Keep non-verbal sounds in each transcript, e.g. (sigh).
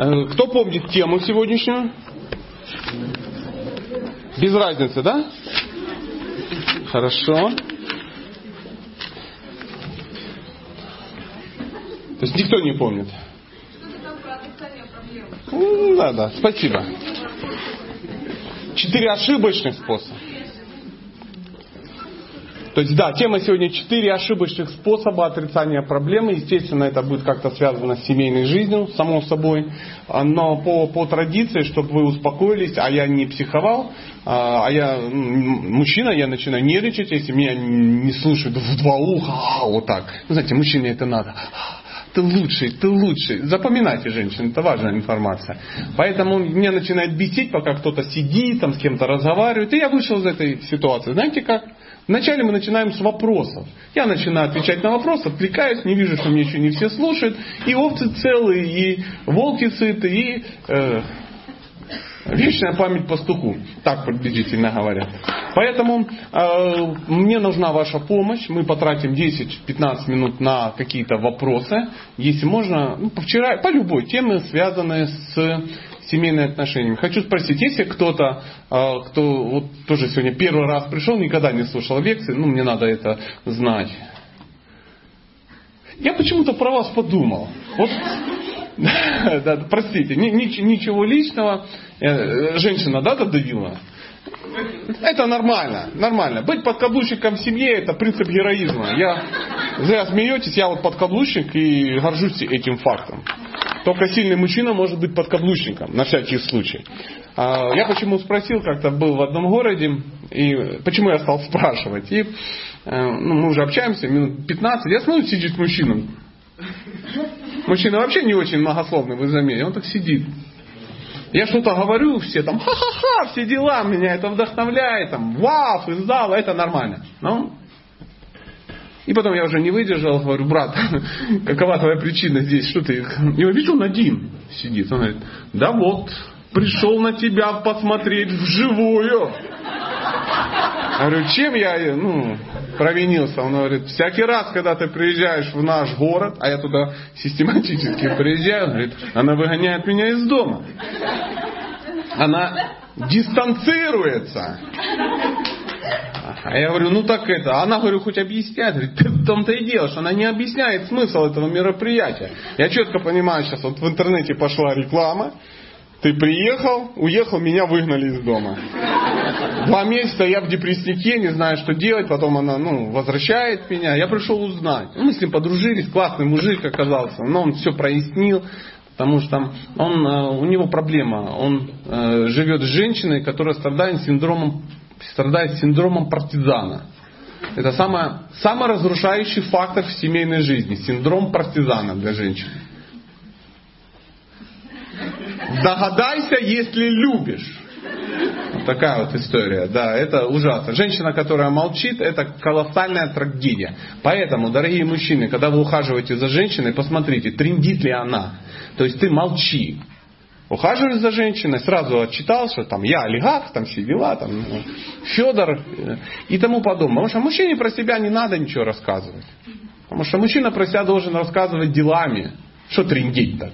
Э, кто помнит тему сегодняшнюю? Без разницы, да? Хорошо. То есть никто не помнит? Да, да, спасибо. Четыре ошибочных способа. То есть, да, тема сегодня четыре ошибочных способа отрицания проблемы. Естественно, это будет как-то связано с семейной жизнью, само собой. Но по, по традиции, чтобы вы успокоились, а я не психовал, а, а я мужчина, я начинаю нервничать, если меня не слушают в два уха, а, вот так. Знаете, мужчине это надо ты лучший, ты лучший. Запоминайте, женщины, это важная информация. Поэтому меня начинает бесить, пока кто-то сидит, там с кем-то разговаривает. И я вышел из этой ситуации. Знаете как? Вначале мы начинаем с вопросов. Я начинаю отвечать на вопросы, отвлекаюсь, не вижу, что меня еще не все слушают. И овцы целые, и волки сыты, и э, вечная память пастуху. Так приблизительно говорят. Поэтому э, мне нужна ваша помощь. Мы потратим 10-15 минут на какие-то вопросы. Если можно, ну, по, вчера, по любой теме, связанные с семейные отношения. Хочу спросить, если кто-то, а, кто вот тоже сегодня первый раз пришел, никогда не слушал лекции, ну мне надо это знать. Я почему-то про вас подумал. Вот, (laughs) да, простите, ничего личного. Э, женщина, да, додавила? Это нормально, нормально. Быть подкаблучником в семье это принцип героизма. Я зря смеетесь, я вот подкаблучник и горжусь этим фактом. Только сильный мужчина может быть подкаблучником, на всякий случай. А, я почему спросил, как-то был в одном городе, и почему я стал спрашивать. И э, ну, мы уже общаемся минут 15, я смотрю, сидит мужчина. Мужчина вообще не очень многословный, вы заметили. Он так сидит. Я что-то говорю, все там ха-ха-ха, все дела, меня это вдохновляет, там, вау, из зала, это нормально. Ну, и потом я уже не выдержал, говорю, брат, (laughs) какова твоя причина здесь, что ты... Я вижу, он один сидит. Он говорит, да вот, пришел на тебя посмотреть вживую. Я говорю, чем я ну, провинился? Он говорит, всякий раз, когда ты приезжаешь в наш город, а я туда систематически приезжаю, он говорит, она выгоняет меня из дома. Она дистанцируется. А я говорю, ну так это. Она, говорю, хоть объясняет. Говорит, ты в том-то и что она не объясняет смысл этого мероприятия. Я четко понимаю, сейчас вот в интернете пошла реклама. Ты приехал, уехал, меня выгнали из дома. Два месяца я в депресснике, не знаю, что делать. Потом она ну, возвращает меня. Я пришел узнать. Мы с ним подружились, классный мужик оказался. Но он все прояснил. Потому что он, э, у него проблема. Он э, живет с женщиной, которая страдает синдромом страдает синдромом партизана. Это самый, самый разрушающий фактор в семейной жизни. Синдром партизана для женщин. Догадайся, если любишь. Такая вот история. Да, это ужасно. Женщина, которая молчит, это колоссальная трагедия. Поэтому, дорогие мужчины, когда вы ухаживаете за женщиной, посмотрите, трендит ли она. То есть ты молчи ухаживаешь за женщиной, сразу отчитал, что там я олигарх, там все дела, там ну, Федор э, и тому подобное. Потому что мужчине про себя не надо ничего рассказывать. Потому что мужчина про себя должен рассказывать делами. Что трендить-то?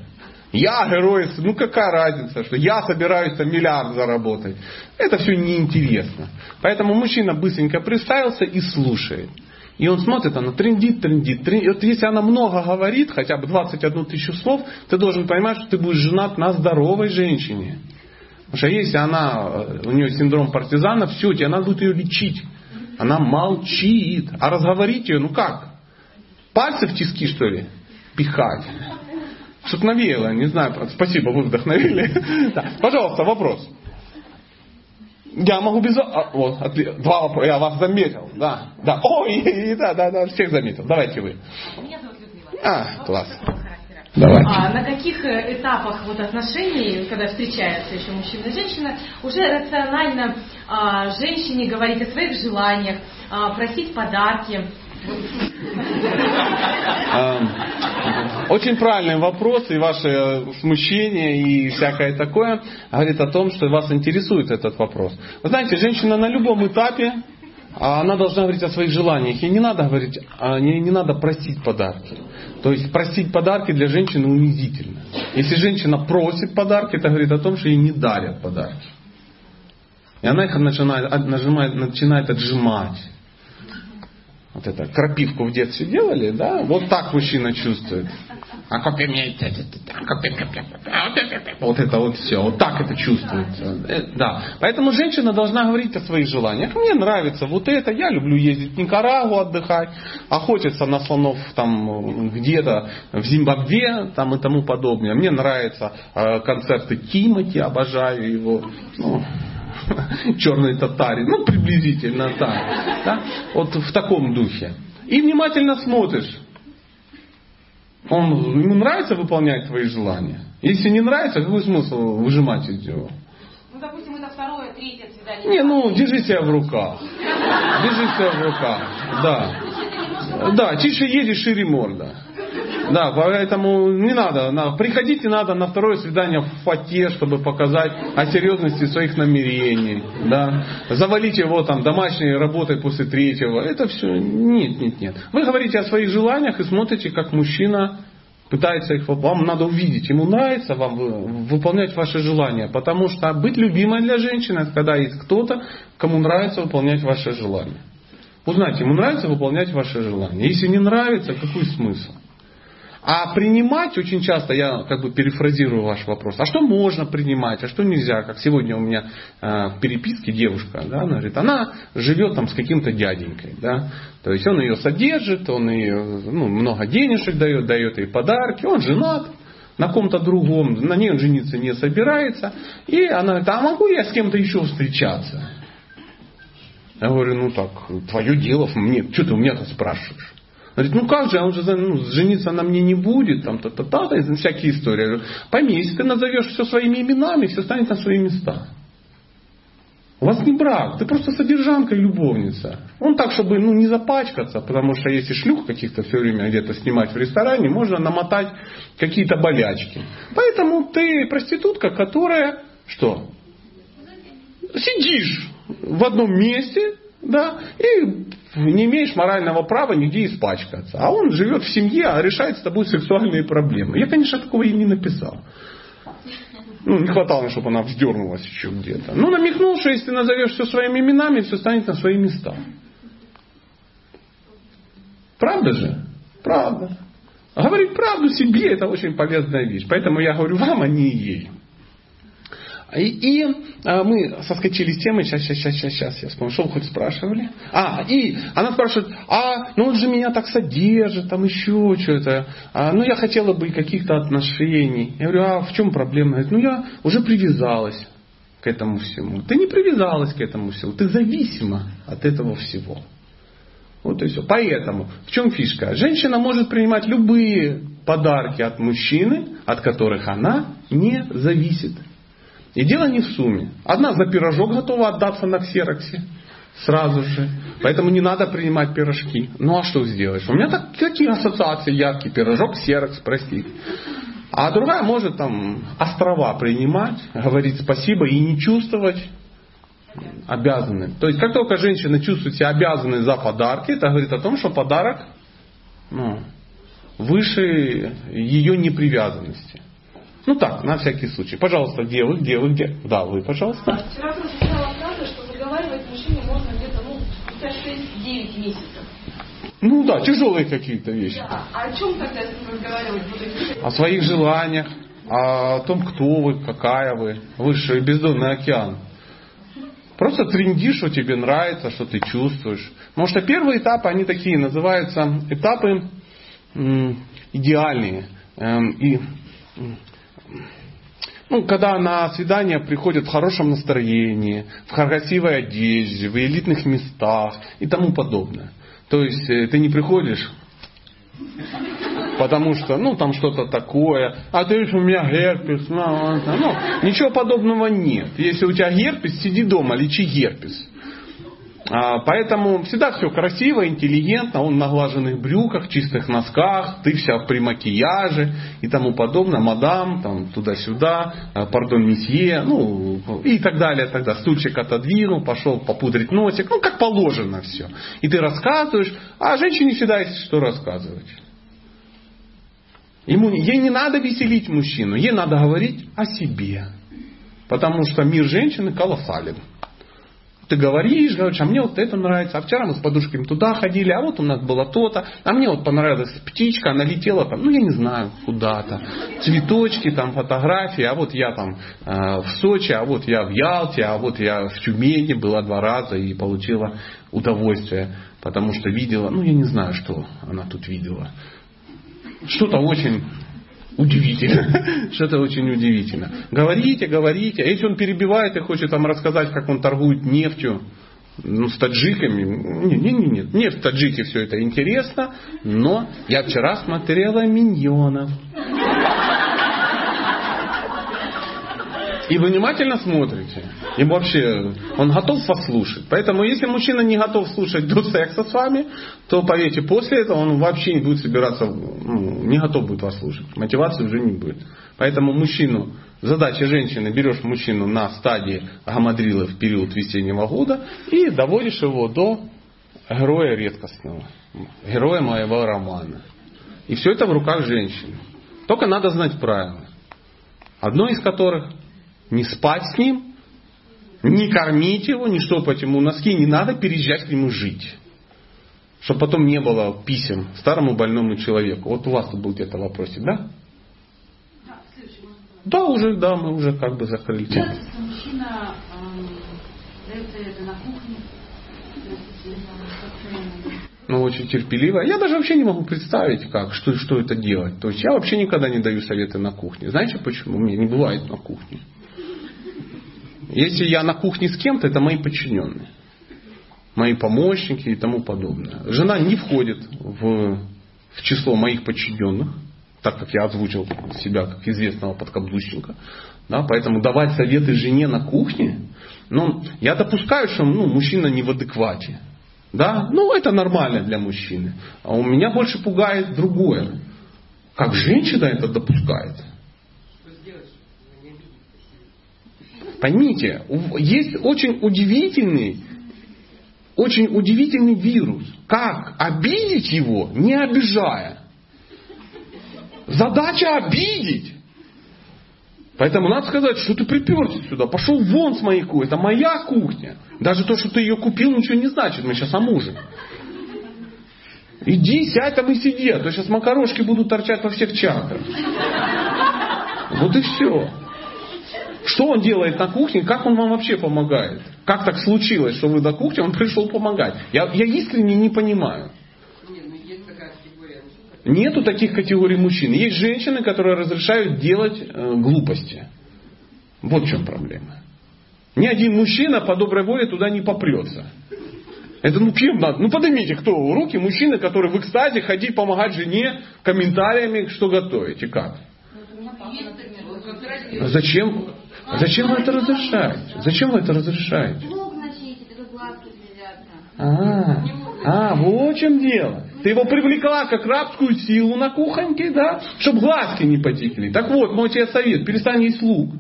Я герой, ну какая разница, что я собираюсь там миллиард заработать. Это все неинтересно. Поэтому мужчина быстренько представился и слушает. И он смотрит, она трендит, трендит, трендит. Вот если она много говорит, хотя бы 21 тысячу слов, ты должен понимать, что ты будешь женат на здоровой женщине. Потому что если она, э, у нее синдром партизана, все, тебе надо будет ее лечить. Она молчит. А разговорить ее, ну как? Пальцы в тиски, что ли? Пихать. Что-то навеяло, не знаю. Спасибо, вы вдохновили. (laughs) Да. Пожалуйста, вопрос. Я могу без... А, вот, два вопроса. Я вас заметил. Да, да. Ой, (laughs) да, да, да, всех заметил. Давайте вы. Меня зовут Людмила. А, класс. Давайте. А, на каких э, этапах вот отношений, когда встречаются еще мужчина и женщина, уже рационально а, женщине говорить о своих желаниях, а, просить подарки, очень правильный вопрос, и ваше смущение, и всякое такое говорит о том, что вас интересует этот вопрос. Вы знаете, женщина на любом этапе а она должна говорить о своих желаниях. И не надо говорить, а не, не надо просить подарки. То есть просить подарки для женщины унизительно. Если женщина просит подарки, это говорит о том, что ей не дарят подарки. И она их начинает, нажимает, начинает отжимать. Вот это крапивку в детстве делали, да? Вот так мужчина чувствует. А как мне вот это вот все, вот так это чувствуется. Э, да. Поэтому женщина должна говорить о своих желаниях. Мне нравится вот это, я люблю ездить в Никарагу отдыхать, охотиться на слонов там где-то в Зимбабве там и тому подобное. Мне нравятся э, концерты Тимати, обожаю его. Ну, (laughs) черный татарин, ну приблизительно так. Да? Вот в таком духе. И внимательно смотришь. Он, ему нравится выполнять твои желания? Если не нравится, какой смысл выжимать из него? Ну, допустим, это второе, третье свидание. Не, ну, держи себя в руках. (laughs) Держи себя в руках. Да. Да, тише едешь, шире морда. Да, поэтому не надо. На, приходите надо на второе свидание в фате, чтобы показать о серьезности своих намерений. Да. Завалить его там домашней работой после третьего. Это все. Нет, нет, нет. Вы говорите о своих желаниях и смотрите, как мужчина пытается их Вам надо увидеть, ему нравится вам выполнять ваши желания. Потому что быть любимой для женщины, это когда есть кто-то, кому нравится выполнять ваши желания. Узнайте, ему нравится выполнять ваши желания. Если не нравится, какой смысл? А принимать очень часто, я как бы перефразирую ваш вопрос, а что можно принимать, а что нельзя, как сегодня у меня э, в переписке девушка, да, она говорит, она живет там с каким-то дяденькой, да, то есть он ее содержит, он ее ну, много денежек дает, дает ей подарки, он женат, на ком-то другом, на ней он жениться не собирается, и она говорит, а могу я с кем-то еще встречаться? Я говорю, ну так, твое дело, мне, что ты у меня-то спрашиваешь? Говорит, ну как же, он же ну, жениться на мне не будет, там, та-та-та, та, всякие истории. Я говорю, пойми, если ты назовешь все своими именами, все станет на свои места. У вас не брак, ты просто содержанка и любовница. Он так, чтобы ну, не запачкаться, потому что если шлюх каких-то все время где-то снимать в ресторане, можно намотать какие-то болячки. Поэтому ты проститутка, которая что? Сидишь в одном месте, да, и не имеешь морального права нигде испачкаться. А он живет в семье, а решает с тобой сексуальные проблемы. Я, конечно, такого и не написал. Ну, не хватало, чтобы она вздернулась еще где-то. Ну, намекнул, что если назовешь все своими именами, все станет на свои места. Правда же? Правда. Говорить правду себе это очень полезная вещь. Поэтому я говорю вам, а не ей. И, и а, мы соскочили с темы, сейчас, сейчас, сейчас, сейчас, я вспомнил, что вы хоть спрашивали? А, и она спрашивает, а, ну он же меня так содержит, там еще что-то, а, ну я хотела бы каких-то отношений. Я говорю, а в чем проблема? Говорит, ну я уже привязалась к этому всему. Ты не привязалась к этому всему, ты зависима от этого всего. Вот и все. Поэтому, в чем фишка? Женщина может принимать любые подарки от мужчины, от которых она не зависит. И дело не в сумме. Одна за пирожок готова отдаться на ксероксе сразу же. Поэтому не надо принимать пирожки. Ну а что сделаешь? У меня так, такие ассоциации яркие. Пирожок, ксерокс, простите. А другая может там острова принимать, говорить спасибо и не чувствовать обязаны. То есть как только женщина чувствует себя обязанной за подарки, это говорит о том, что подарок ну, выше ее непривязанности. Ну так, на всякий случай. Пожалуйста, где вы, где вы, где? Да, вы, пожалуйста. Вчера прочитала фразу, что заговаривать мужчине можно где-то, ну, хотя 6-9 месяцев. Ну да, тяжелые какие-то вещи. Да. А о чем тогда с ним разговаривать будете? О своих желаниях, о том, кто вы, какая вы. Высший бездонный океан. Просто трендишь, что тебе нравится, что ты чувствуешь. Потому что первые этапы, они такие, называются этапы идеальные. Эм, и ну, когда на свидание приходят в хорошем настроении, в красивой одежде, в элитных местах и тому подобное. То есть э, ты не приходишь, потому что, ну, там что-то такое, а ты видишь, у меня герпес, ну, ну, ничего подобного нет. Если у тебя герпес, сиди дома, лечи герпес. А, поэтому всегда все красиво, интеллигентно, он в наглаженных брюках, чистых носках, ты вся при макияже и тому подобное, мадам, там, туда-сюда, а, пардон, месье, ну, и так далее, тогда стульчик отодвинул, пошел попудрить носик, ну, как положено все. И ты рассказываешь, а женщине всегда есть что рассказывать. Ему, ей не надо веселить мужчину, ей надо говорить о себе. Потому что мир женщины колоссален. Ты говоришь, говоришь, а мне вот это нравится, а вчера мы с подружками туда ходили, а вот у нас было то-то, а мне вот понравилась птичка, она летела там, ну я не знаю, куда-то, цветочки, там фотографии, а вот я там э, в Сочи, а вот я в Ялте, а вот я в Тюмени была два раза и получила удовольствие, потому что видела, ну я не знаю, что она тут видела. Что-то очень Удивительно. (laughs) Что-то очень удивительно. Говорите, говорите. А если он перебивает и хочет там рассказать, как он торгует нефтью, ну, с таджиками. Нет, нет, нет, нет. Нет, в таджике все это интересно, но я вчера смотрела миньонов. И внимательно смотрите. И вообще, он готов послушать. Поэтому, если мужчина не готов слушать до секса с вами, то, поверьте, после этого он вообще не будет собираться, ну, не готов будет вас слушать. Мотивации уже не будет. Поэтому мужчину, задача женщины, берешь мужчину на стадии гамадрилы в период весеннего года и доводишь его до героя редкостного, героя моего романа. И все это в руках женщины. Только надо знать правила. Одно из которых не спать с ним, не кормить его, не штопать ему носки, не надо переезжать к нему жить. Чтобы потом не было писем старому больному человеку. Вот у вас тут был где-то вопросик, да? Да, да, уже, да, мы уже как бы закрыли тему. Мужчина э, на кухне, ну, очень терпеливо. Я даже вообще не могу представить, как, что, что это делать. То есть я вообще никогда не даю советы на кухне. Знаете почему? Мне не бывает на кухне. Если я на кухне с кем-то, это мои подчиненные. Мои помощники и тому подобное. Жена не входит в, в число моих подчиненных, так как я озвучил себя как известного подкаблучника. Да, поэтому давать советы жене на кухне, ну, я допускаю, что ну, мужчина не в адеквате. Да? Ну, это нормально для мужчины. А у меня больше пугает другое. Как женщина это допускает. Поймите, есть очень удивительный, очень удивительный вирус. Как обидеть его, не обижая? Задача обидеть. Поэтому надо сказать, что ты приперся сюда, пошел вон с моей кухни, это моя кухня. Даже то, что ты ее купил, ничего не значит, мы сейчас о муже. Иди, сядь там и сиди, а то сейчас макарошки будут торчать во всех чакрах. Вот и все. Что он делает на кухне, как он вам вообще помогает? Как так случилось, что вы до кухни, он пришел помогать? Я, я искренне не понимаю. Нету таких категорий мужчин. Есть женщины, которые разрешают делать э, глупости. Вот в чем проблема. Ни один мужчина по доброй воле туда не попрется. Это ну кем надо? Ну поднимите, кто руки мужчины, которые в экстазе ходить помогать жене комментариями, что готовите, как? А зачем? Зачем вы это разрешаете? Зачем вы это разрешаете? А, а, вот в чем дело. Ты его привлекла как рабскую силу на кухоньке, да? Чтобы глазки не потекли. Так вот, мой тебе совет, перестань есть лук.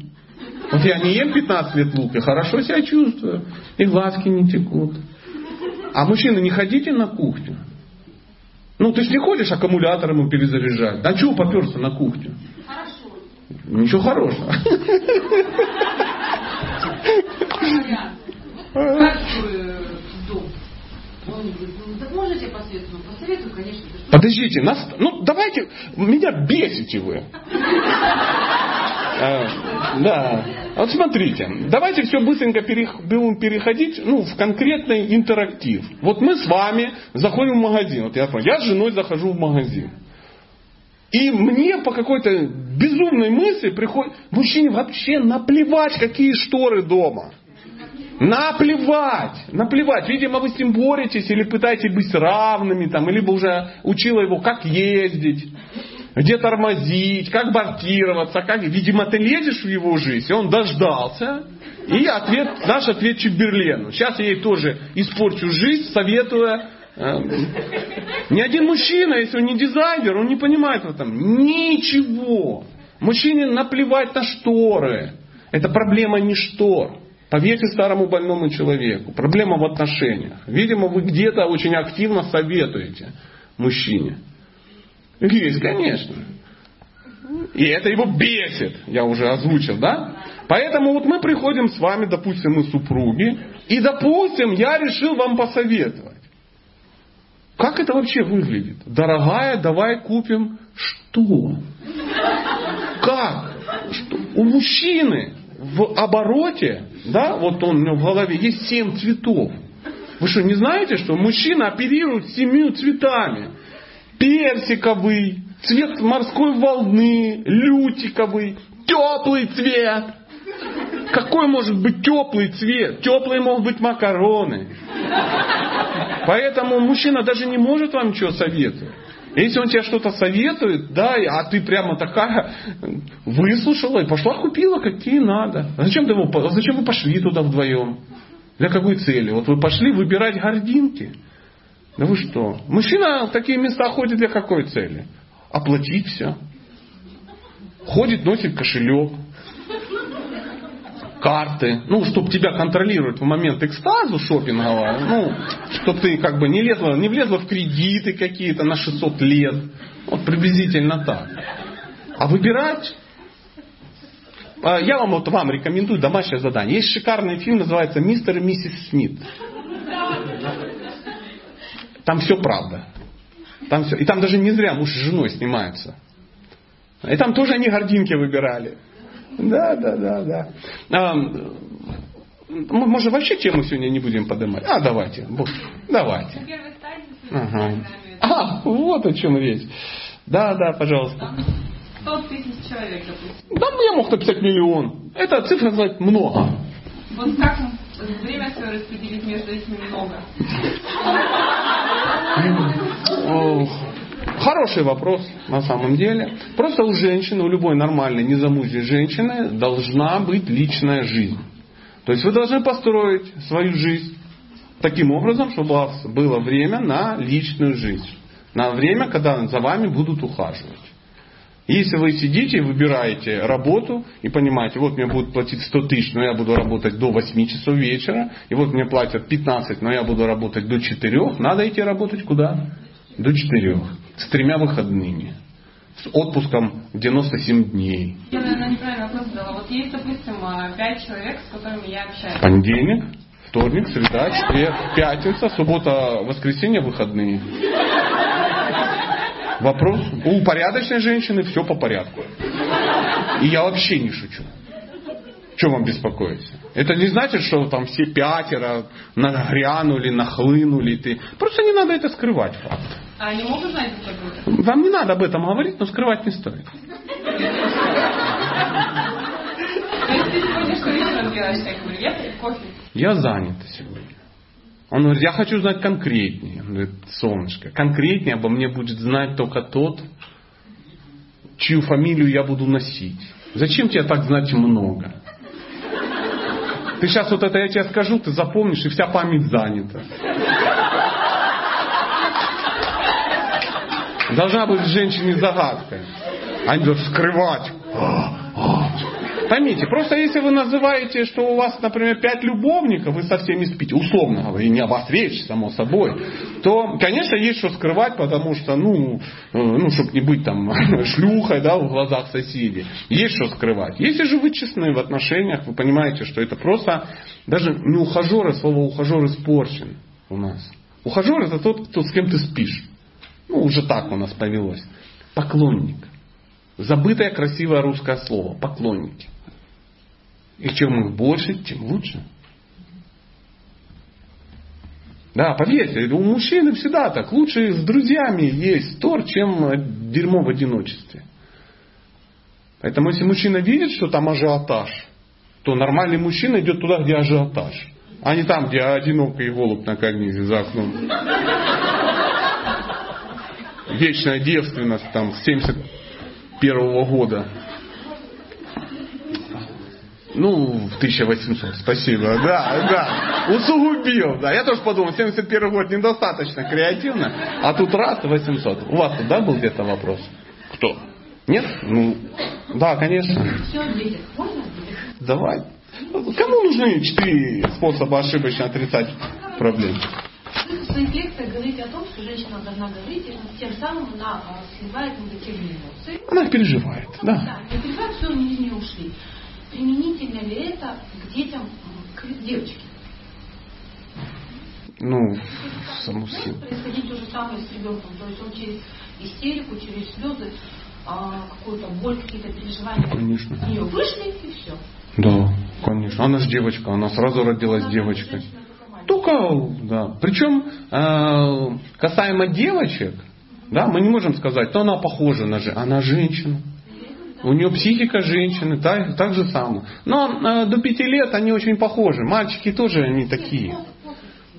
Вот я не ем 15 лет лук, я хорошо себя чувствую. И глазки не текут. А мужчины, не ходите на кухню. Ну, ты же не ходишь аккумулятор ему перезаряжать. А чего поперся на кухню? Ничего хорошего. Подождите, нас, ну давайте, меня бесите вы. А, да. Вот смотрите, давайте все быстренько будем переходить ну, в конкретный интерактив. Вот мы с вами заходим в магазин. Вот я, я с женой захожу в магазин. И мне по какой-то безумной мысли приходит, мужчине вообще наплевать, какие шторы дома. Наплевать, наплевать. Видимо, вы с ним боретесь или пытаетесь быть равными, там, либо уже учила его, как ездить. где тормозить, как бортироваться, как... Видимо, ты лезешь в его жизнь, и он дождался. И ответ, наш ответ Чемберлену. Сейчас я ей тоже испорчу жизнь, советуя э, ни один мужчина, если он не дизайнер, он не понимает в этом ничего. Мужчине наплевать на шторы. Это проблема не штор. Поверьте старому больному человеку. Проблема в отношениях. Видимо, вы где-то очень активно советуете мужчине. Есть, конечно. И это его бесит, я уже озвучил, да? Поэтому вот мы приходим с вами, допустим, мы супруги, и, допустим, я решил вам посоветовать. Как это вообще выглядит? Дорогая, давай купим что? Как? Что? У мужчины в обороте, да, вот он у него в голове, есть семь цветов. Вы что, не знаете, что мужчина оперирует семью цветами? Персиковый, цвет морской волны, лютиковый, теплый цвет. Какой может быть теплый цвет? Теплые могут быть макароны. Поэтому мужчина даже не может вам ничего советовать. Если он тебе что-то советует, да, а ты прямо такая выслушала и пошла купила, какие надо. Зачем, ты его, зачем вы пошли туда вдвоем? Для какой цели? Вот вы пошли выбирать гординки. Да вы что? Мужчина в такие места ходит для какой цели? Оплатить все. Ходит, носит кошелек карты, ну, чтобы тебя контролировать в момент экстазу шопингового, ну, чтобы ты как бы не лезла, не влезла в кредиты какие-то на 600 лет. Вот приблизительно так. А выбирать а, я вам вот вам рекомендую домашнее задание. Есть шикарный фильм, называется «Мистер и миссис Смит». Там все правда. Там все. И там даже не зря муж с женой снимаются. И там тоже они гординки выбирали. Да, да, да, да. А, мы, может, вообще тему сегодня не будем поднимать? А, давайте. Давайте. Ага. А, вот о чем речь. Да, да, пожалуйста. 100 тысяч человек, допустим. Да, я мог написать миллион. Это цифра называть много. Вот как время свое распределить между этими много? Хороший вопрос на самом деле. Просто у женщины, у любой нормальной незамужней женщины должна быть личная жизнь. То есть вы должны построить свою жизнь таким образом, чтобы у вас было время на личную жизнь. На время, когда за вами будут ухаживать. Если вы сидите и выбираете работу и понимаете, вот мне будут платить 100 тысяч, но я буду работать до 8 часов вечера, и вот мне платят 15, но я буду работать до 4, надо идти работать куда? До 4 с тремя выходными, с отпуском 97 дней. Я, наверное, неправильно вопрос задала. Вот есть, допустим, а, пять человек, с которыми я общаюсь. Понедельник, вторник, среда, четверг, пятница, суббота, воскресенье, выходные. Вопрос. У порядочной женщины все по порядку. И я вообще не шучу. Чем вам беспокоиться? Это не значит, что там все пятеро нагрянули, нахлынули. Ты. Просто не надо это скрывать факт. А они могут знать друг друга? Вам не надо об этом говорить, но скрывать не стоит. Я занят сегодня. Он говорит, я хочу знать конкретнее. Он говорит, солнышко, конкретнее обо мне будет знать только тот, чью фамилию я буду носить. Зачем тебе так знать много? Ты сейчас вот это я тебе скажу, ты запомнишь, и вся память занята. Должна быть женщине загадка. Они будут скрывать. Поймите, просто если вы называете, что у вас, например, пять любовников, вы со всеми спите, условно говоря, не о вас речь, само собой, то, конечно, есть что скрывать, потому что, ну, э, ну чтобы не быть там (laughs) шлюхой, да, в глазах соседей. Есть что скрывать. Если же вы честны в отношениях, вы понимаете, что это просто, даже не ухажер, а слово ухажер испорчен у нас. Ухажер это тот, кто, с кем ты спишь. Ну, уже так у нас повелось. Поклонник. Забытое красивое русское слово. Поклонники. И чем их больше, тем лучше. Да, поверьте, у мужчины всегда так. Лучше с друзьями есть торт, чем дерьмо в одиночестве. Поэтому если мужчина видит, что там ажиотаж, то нормальный мужчина идет туда, где ажиотаж. А не там, где одинокий голубь на карнизе за окном вечная девственность, там 70 первого года. Ну, в 1800, спасибо. Да, да. Усугубил, да. Я тоже подумал, 71 год недостаточно креативно, а тут раз 800. У вас да, был где-то вопрос? Кто? Нет? Ну, да, конечно. Давай. Кому нужны четыре способа ошибочно отрицать проблемы? Вы в своих лекциях говорите о том, что женщина должна говорить, и тем самым она а, сливает негативные эмоции. Она переживает, да. Да, и переживает, все, они из нее ушли. Применительно ли это к детям, к девочке? Ну, саму Может силу. происходить то же самое с ребенком, то есть он через истерику, через слезы, а, какую-то боль, какие-то переживания Конечно. из нее вышли, и все. Да, конечно. Она же девочка, она сразу родилась девочкой. Только, да. Причем, э, касаемо девочек, да, мы не можем сказать, то она похожа на женщину. Она женщина. У нее психика женщины, так, так же самое. Но э, до пяти лет они очень похожи. Мальчики тоже они такие.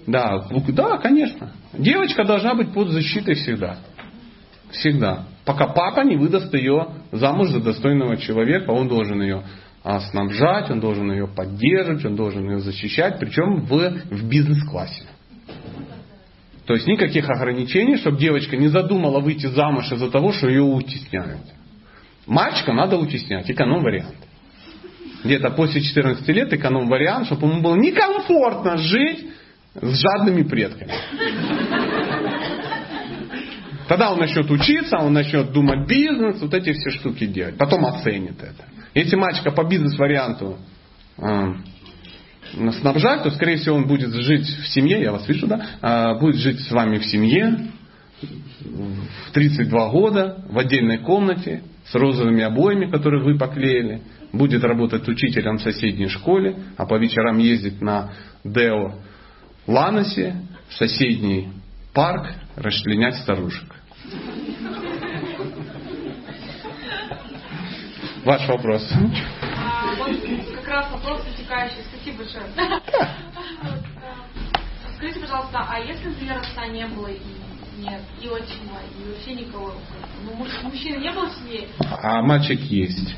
Да, да, конечно. Девочка должна быть под защитой всегда. Всегда. Пока папа не выдаст ее замуж за достойного человека, он должен ее снабжать, он должен ее поддерживать, он должен ее защищать, причем в, в бизнес-классе. То есть никаких ограничений, чтобы девочка не задумала выйти замуж из-за того, что ее утесняют. Мальчика надо утеснять, эконом-вариант. Где-то после 14 лет эконом-вариант, чтобы ему было некомфортно жить с жадными предками. Тогда он начнет учиться, он начнет думать бизнес, вот эти все штуки делать. Потом оценит это. Если мальчика по бизнес-варианту э, снабжать, то, скорее всего, он будет жить в семье, я вас вижу, да, э, будет жить с вами в семье в 32 года, в отдельной комнате, с розовыми обоями, которые вы поклеили, будет работать учителем в соседней школе, а по вечерам ездить на Део Ланосе, в соседний парк, расчленять старушек. Ваш вопрос. А, вот как раз вопрос утекающий. Спасибо большое. Вот, а, Скажите, пожалуйста, а если, например, отца не было и нет, и отчима, и вообще никого, ну, муж- мужчины не было в семье, А мальчик есть.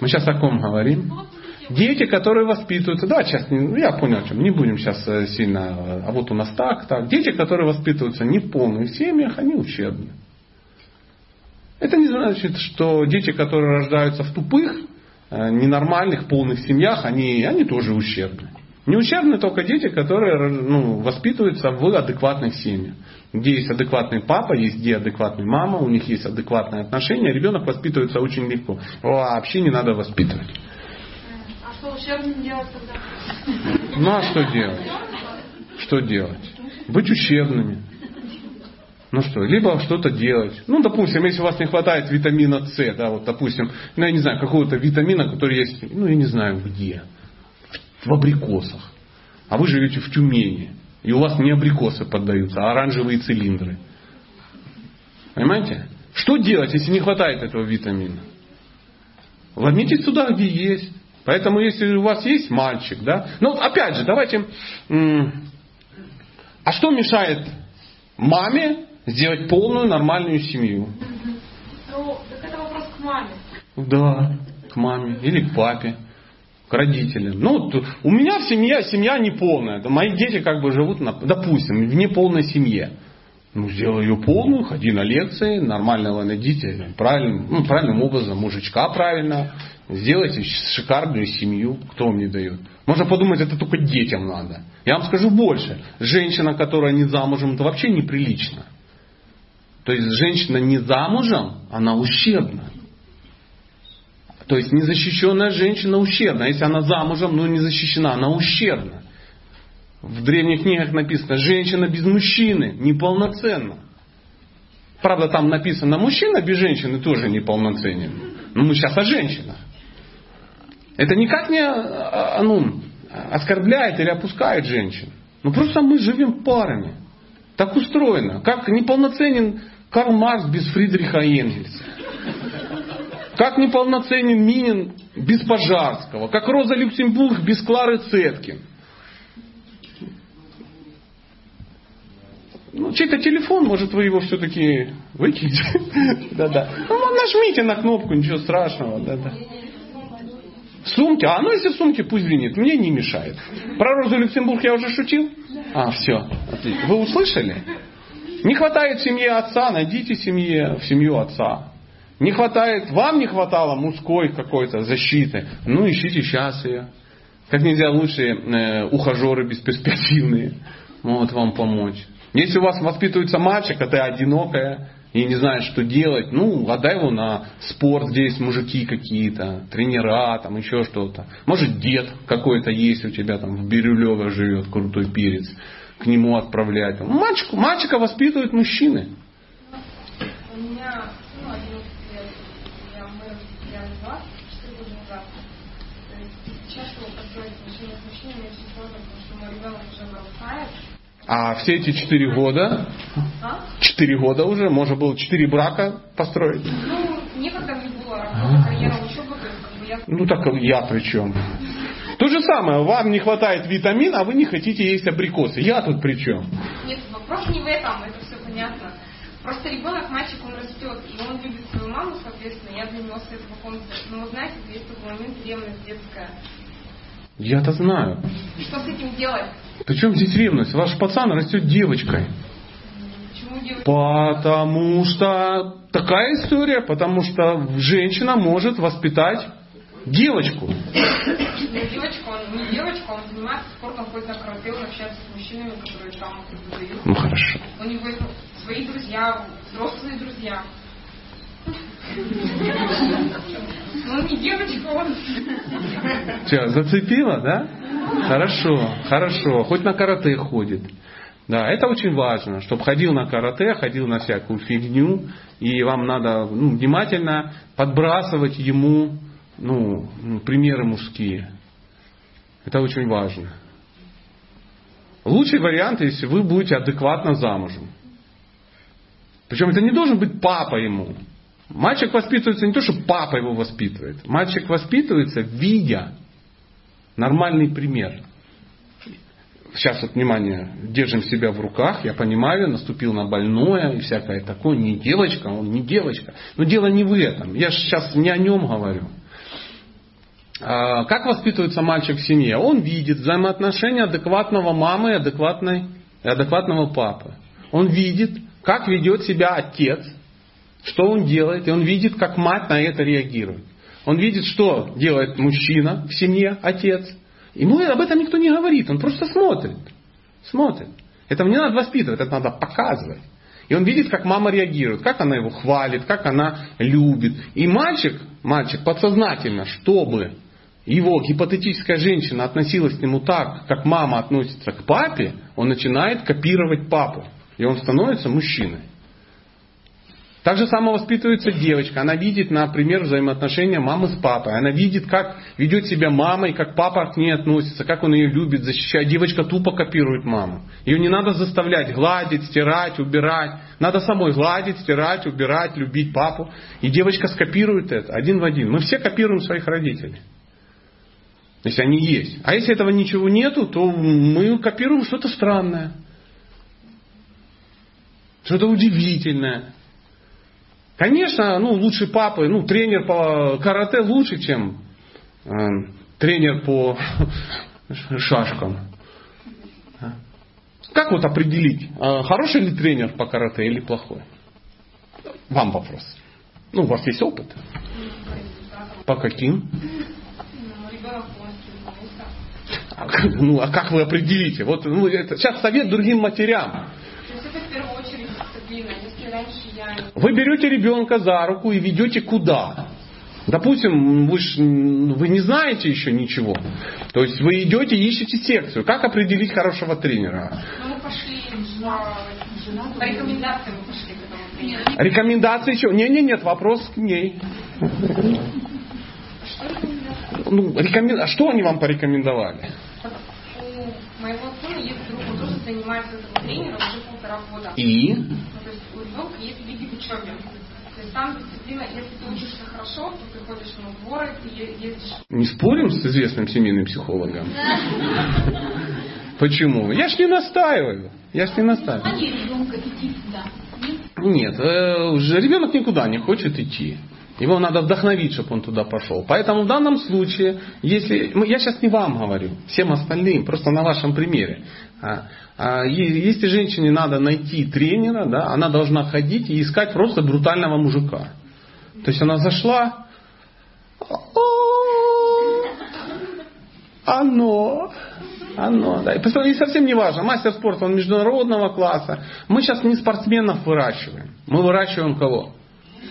Мы сейчас о ком говорим? Ну, Дети, которые воспитываются, да, сейчас, я понял, о чем, не будем сейчас э, сильно, э, а вот у нас так, так. Дети, которые воспитываются не в полных семьях, они ущербны. Это не значит, что дети, которые рождаются в тупых, э, ненормальных, полных семьях, они, они тоже ущербны. Не ущербны только дети, которые ну, воспитываются в адекватных семьях. Где есть адекватный папа, есть где адекватная мама, у них есть адекватные отношения, ребенок воспитывается очень легко. Вообще не надо воспитывать. А что ущербным делать тогда? Ну а что делать? Что делать? Быть ущербными. Ну что, либо что-то делать. Ну, допустим, если у вас не хватает витамина С, да, вот, допустим, ну, я не знаю, какого-то витамина, который есть, ну, я не знаю где, в абрикосах. А вы живете в Тюмени, и у вас не абрикосы поддаются, а оранжевые цилиндры. Понимаете? Что делать, если не хватает этого витамина? Ломитесь туда, где есть. Поэтому, если у вас есть мальчик, да, ну, опять же, давайте, а что мешает маме сделать полную нормальную семью? Ну, так это вопрос к маме. Да, к маме или к папе, к родителям. Ну, у меня семья, семья неполная. Мои дети как бы живут, на, допустим, в неполной семье. Ну, сделай ее полную, ходи на лекции, нормального найдите, правильным, ну, правильным образом, мужичка правильно, сделайте шикарную семью, кто вам не дает. Можно подумать, это только детям надо. Я вам скажу больше. Женщина, которая не замужем, это вообще неприлично. То есть женщина не замужем, она ущербна. То есть незащищенная женщина ущербна. Если она замужем, но не защищена, она ущербна. В древних книгах написано, женщина без мужчины неполноценна. Правда, там написано, мужчина без женщины тоже неполноценен. Но мы сейчас о женщинах. Это никак не а, а, ну, оскорбляет или опускает женщин. Ну просто мы живем парами. Так устроено. Как неполноценен Карл Маркс без Фридриха Энгельса. Как неполноценен Минин без Пожарского. Как Роза Люксембург без Клары Цеткин. Ну, чей-то телефон, может, вы его все-таки выкинете. (laughs) Да-да. Ну, нажмите на кнопку, ничего страшного. Да-да. Сумки? А ну если в сумке, пусть звенит. Мне не мешает. Про Розу Люксембург я уже шутил? А, все. Отлично. Вы услышали? Не хватает семье отца, найдите семье, в семью отца. Не хватает, вам не хватало мужской какой-то защиты. Ну, ищите сейчас ее. Как нельзя лучше э, ухажеры бесперспективные могут вам помочь. Если у вас воспитывается мальчик, а ты одинокая и не знаешь, что делать, ну, отдай его на спорт, где есть мужики какие-то, тренера, там еще что-то. Может, дед какой-то есть у тебя там в Бирюлево живет, крутой перец. К нему отправлять. Мальчику, мальчика воспитывают мужчины. У меня, ну, 11 лет, я, мы разделяли вас 4 года назад. То есть сейчас, чтобы построить отношения с мужчинами, очень сложно, потому что мой ребенок уже вырастает. А все эти четыре года, А? четыре года уже, можно было четыре брака построить. Ну, некогда мне было работа, карьера, учеба, как бы я Ну так я при чем? То же самое, вам не хватает витамина, а вы не хотите есть абрикосы. Я тут при чем? Нет, вопрос не в этом, это все понятно. Просто ребенок, мальчик, он растет, и он любит свою маму, соответственно, я для него свет в каком-то... Ну, вы знаете, есть такой момент ревность детская. Я-то знаю. Что с этим делать? Причем здесь ревность? Ваш пацан растет девочкой. Почему девочка? Потому что такая история, потому что женщина может воспитать девочку. Ну, девочка, он не девочка, он занимается спортом, ходит на карате, он общается с мужчинами, которые там как бы, дают. Ну хорошо. У него есть свои друзья, взрослые друзья. Ну, не девочка, он... Что, зацепила, да? Хорошо, хорошо. Хоть на карате ходит. Да, это очень важно, чтобы ходил на карате, ходил на всякую фигню, и вам надо ну, внимательно подбрасывать ему ну, примеры мужские. Это очень важно. Лучший вариант, если вы будете адекватно замужем. Причем это не должен быть папа ему. Мальчик воспитывается не то, что папа его воспитывает. Мальчик воспитывается, видя нормальный пример. Сейчас вот, внимание, держим себя в руках, я понимаю, наступил на больное и всякое такое. Не девочка, он не девочка. Но дело не в этом. Я сейчас не о нем говорю. А, Как воспитывается мальчик в семье? Он видит взаимоотношения адекватного мамы и адекватной, адекватного папы. Он видит, как ведет себя отец, что он делает, и он видит, как мать на это реагирует. Он видит, что делает мужчина в семье, отец. Ему об этом никто не говорит, он просто смотрит. Смотрит. Это не надо воспитывать, это надо показывать. И он видит, как мама реагирует, как она его хвалит, как она любит. И мальчик, мальчик подсознательно, чтобы его гипотетическая женщина относилась к нему так, как мама относится к папе, он начинает копировать папу. И он становится мужчиной. Так же само воспитывается девочка. Она видит, например, взаимоотношения мамы с папой. Она видит, как ведет себя мама и как папа к ней относится, как он ее любит, защищает. Девочка тупо копирует маму. Ее не надо заставлять гладить, стирать, убирать. Надо самой гладить, стирать, убирать, любить папу. И девочка скопирует это один в один. Мы все копируем своих родителей. Если они есть. А если этого ничего нету, то мы копируем что-то странное. Что-то удивительное. Конечно, ну, лучше папы, ну, тренер по карате лучше, чем э, тренер по (laughs) шашкам. Как вот определить, э, хороший ли тренер по карате или плохой? Вам вопрос. Ну, у вас есть опыт. По каким? Ну, ребенок полностью изменился. А как- Ну, а как вы определите? Вот ну, это, сейчас совет другим матерям. Не Вы берете ребенка за руку и ведете куда? Допустим, вы, ж, вы не знаете еще ничего. То есть вы идете и ищете секцию. Как определить хорошего тренера? Ну, мы пошли по, по рекомендациям мы пошли тренеру. Рекомендации чего? Не, не, нет, вопрос к ней. Что? Ну, рекомен- А что они вам порекомендовали? Моего сына есть друг, он тоже занимается этим тренером уже полтора года. И? Ну, то есть у ребенка есть лиги в учебе. То есть там дисциплина, если ты учишься хорошо, то ты ходишь на сборы, ты ездишь. Не спорим с известным семейным психологом? Почему? Я ж не настаиваю. Я ж не настаиваю. Туда. Нет, Нет? э, ребенок никуда не хочет идти. Его надо вдохновить, чтобы он туда пошел. Поэтому в данном случае, если я сейчас не вам говорю, всем остальным, просто на вашем примере. А, а, Если женщине надо найти тренера, да, она должна ходить и искать просто брутального мужика. То есть она зашла, оно, оно, да. И и совсем не важно, мастер спорта, он международного класса. Мы сейчас не спортсменов выращиваем. Мы выращиваем кого?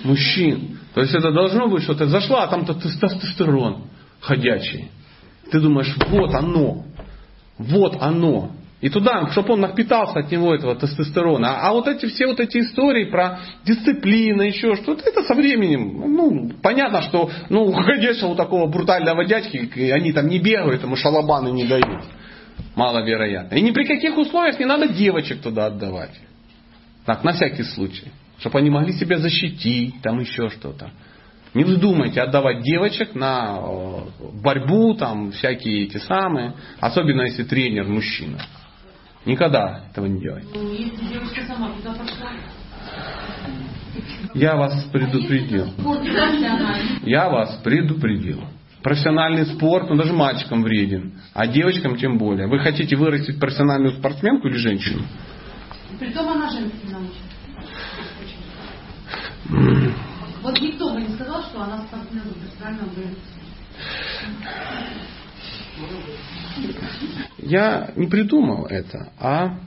Мужчин. То есть это должно быть что-то. Зашла, а там-то тестостерон ходячий. Ты думаешь, вот оно. Вот оно. И туда, чтобы он напитался от него этого тестостерона. А, а вот эти все вот эти истории про дисциплину, еще что-то, это со временем. Ну, понятно, что ну, (laughs) у ходячего вот такого брутального дядьки, они там не бегают, ему шалабаны не дают. Маловероятно. И ни при каких условиях не надо девочек туда отдавать. Так, на всякий случай. Чтобы они могли себя защитить, там еще что-то. Не вздумайте отдавать девочек на э, борьбу, там всякие эти самые, особенно если тренер мужчина. Никогда этого не делайте. Ну. Я вас предупредил. Профессиональный. Я вас предупредил. Профессиональный спорт, он даже мальчикам вреден, а девочкам тем более. Вы хотите вырастить профессиональную спортсменку или женщину? Притом она научит. Вот никто бы не сказал, что она спортсмен профессионально бы. Я не придумал это, а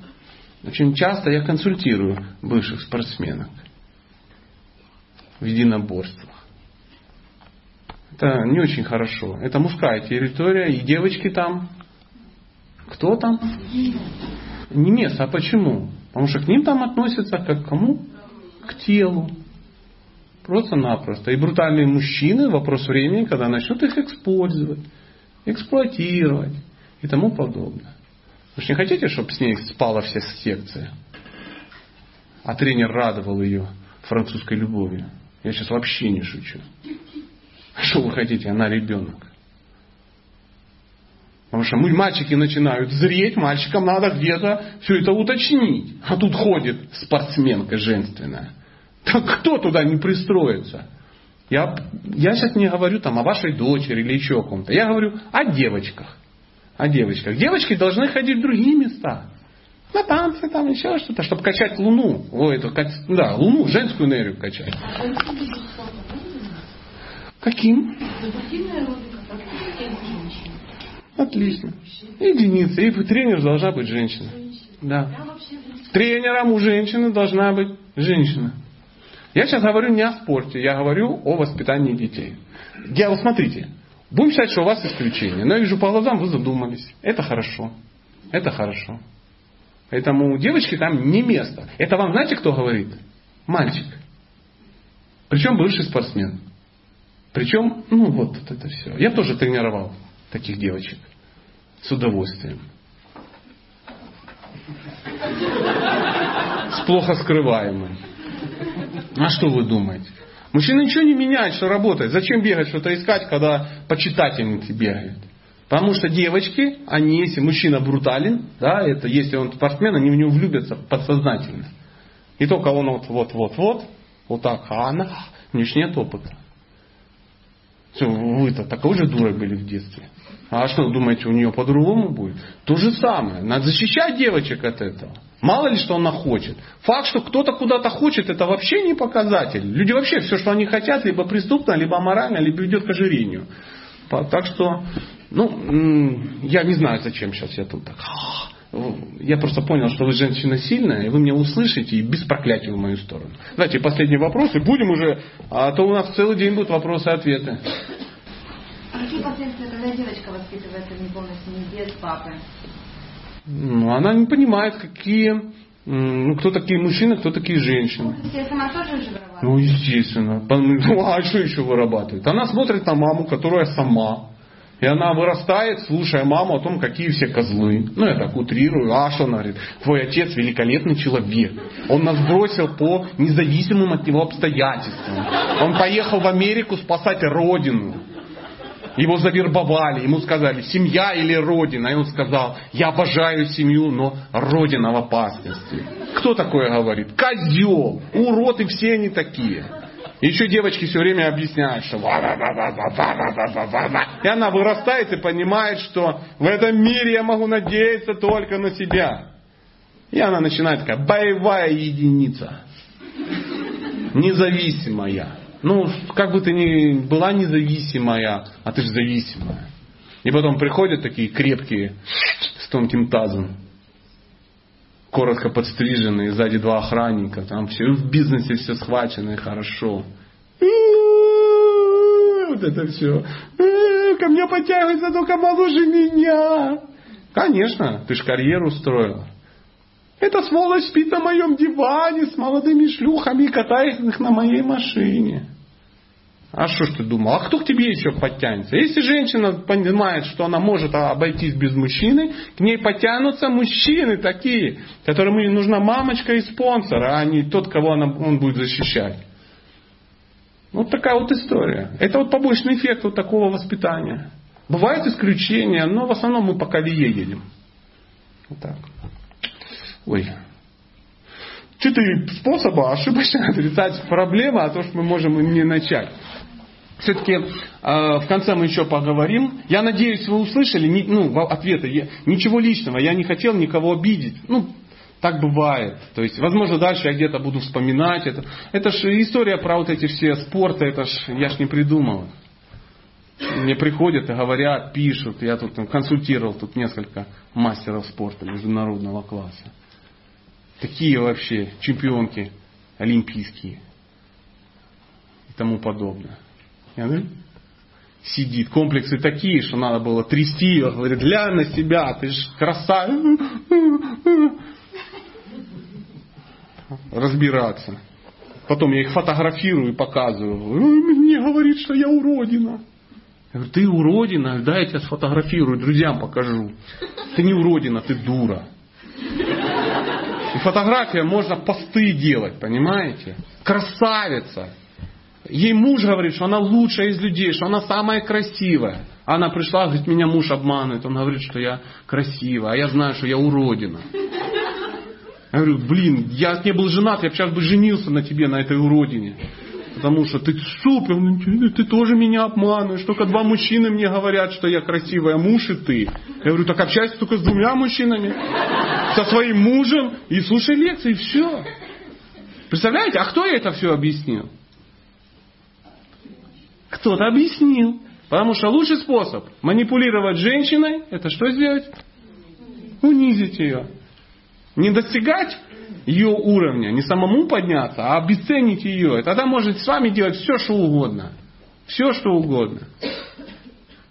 очень часто я консультирую бывших спортсменок в единоборствах. Это не очень хорошо. Это мужская территория, и девочки там. Кто там? Не место. А почему? Потому что к ним там относятся как к кому? К телу. Просто-напросто. И брутальные мужчины вопрос времени, когда начнут их использовать, эксплуатировать и тому подобное. Вы же не хотите, чтобы с ней спала вся секция? А тренер радовал ее французской любовью. Я сейчас вообще не шучу. Что вы хотите? Она ребенок. Потому что мальчики начинают зреть, мальчикам надо где-то все это уточнить. А тут ходит спортсменка женственная. Так кто туда не пристроится? Я, я сейчас не говорю там о вашей дочери или еще о ком-то. Я говорю о девочках. О девочках. Девочки должны ходить в другие места. На танцы, там еще что-то, чтобы качать луну. Ой, это, да, луну, женскую энергию качать. А? Каким? Отлично. Единица. И тренер должна быть женщина. Да. Тренером у женщины должна быть женщина. Я сейчас говорю не о спорте, я говорю о воспитании детей. Я, вот смотрите, будем считать, что у вас исключение. Но я вижу по глазам, вы задумались. Это хорошо. Это хорошо. Поэтому девочки там не место. Это вам знаете, кто говорит? Мальчик. Причем бывший спортсмен. Причем, ну вот это все. Я тоже тренировал таких девочек. С удовольствием. С плохо скрываемым. А что вы думаете? Мужчина ничего не меняет, что работает. Зачем бегать, что-то искать, когда почитательницы бегают? Потому что девочки, они, если мужчина брутален, да, это если он спортсмен, они в него влюбятся подсознательно. И только он вот, вот, вот, вот, вот так, а она, у нее ж нет опыта. Все, вы-то такой же дурой были в детстве. А что, думаете, у нее по-другому будет? То же самое. Надо защищать девочек от этого. Мало ли, что она хочет. Факт, что кто-то куда-то хочет, это вообще не показатель. Люди вообще все, что они хотят, либо преступно, либо аморально, либо ведет к ожирению. Так что, ну, я не знаю, зачем сейчас я тут так. Я просто понял, что вы женщина сильная, и вы меня услышите и без проклятия в мою сторону. Давайте последний вопрос, и будем уже, а то у нас целый день будут вопросы и ответы. А какие последствия, когда девочка воспитывается не полностью, не без папы? Ну, она не понимает, какие, ну, кто такие мужчины, кто такие женщины. То есть я сама тоже же вырабатываю? Ну, естественно. Ну, а что еще вырабатывает? Она смотрит на маму, которая сама. И она вырастает, слушая маму о том, какие все козлы. Ну, я так утрирую. А что она говорит? Твой отец великолепный человек. Он нас бросил по независимым от него обстоятельствам. Он поехал в Америку спасать родину. Его завербовали, ему сказали, семья или родина. И он сказал, я обожаю семью, но родина в опасности. Кто такое говорит? Козел, урод и все они такие. И еще девочки все время объясняют, что и она вырастает и понимает, что в этом мире я могу надеяться только на себя. И она начинает такая боевая единица. Независимая. Ну, как бы ты ни была независимая, а ты же зависимая. И потом приходят такие крепкие с тонким тазом, коротко подстриженные, сзади два охранника, там все в бизнесе все схвачено и хорошо. Вот это все. Ко мне подтягивается только моложе меня. Конечно, ты ж карьеру строила. Эта сволочь спит на моем диване с молодыми шлюхами и катает их на моей машине. А что ж ты думал? А кто к тебе еще подтянется? Если женщина понимает, что она может обойтись без мужчины, к ней потянутся мужчины такие, которым ей нужна мамочка и спонсор, а не тот, кого она, он будет защищать. Вот такая вот история. Это вот побочный эффект вот такого воспитания. Бывают исключения, но в основном мы по колее едем. Вот так. Ой. Четыре способа ошибочно отрицать проблемы, а то, что мы можем не начать. Все-таки э, в конце мы еще поговорим. Я надеюсь, вы услышали не, ну, ответы. Я, ничего личного. Я не хотел никого обидеть. Ну, так бывает. То есть, возможно, дальше я где-то буду вспоминать это. Это же история про вот эти все спорты, это ж я ж не придумал. Мне приходят и говорят, пишут. Я тут консультировал тут несколько мастеров спорта международного класса. Такие вообще чемпионки олимпийские и тому подобное. Сидит. Комплексы такие, что надо было трясти ее. Говорит, глянь на себя, ты же красавец. Разбираться. Потом я их фотографирую и показываю. Мне говорит, что я уродина. Я говорю, ты уродина? Да, я тебя сфотографирую, друзьям покажу. Ты не уродина, ты дура. И фотография можно посты делать, понимаете? Красавица. Ей муж говорит, что она лучшая из людей, что она самая красивая. Она пришла, говорит, меня муж обманывает. Он говорит, что я красивая, а я знаю, что я уродина. Я говорю, блин, я не был женат, я бы сейчас бы женился на тебе, на этой уродине. Потому что ты супер, ты тоже меня обманываешь. Только два мужчины мне говорят, что я красивая, муж и ты. Я говорю, так общайся только с двумя мужчинами. Со своим мужем и слушай лекции, и все. Представляете, а кто это все объяснил? Кто-то объяснил. Потому что лучший способ манипулировать женщиной, это что сделать? Унизить ее. Не достигать ее уровня, не самому подняться, а обесценить ее. И тогда может с вами делать все, что угодно. Все, что угодно.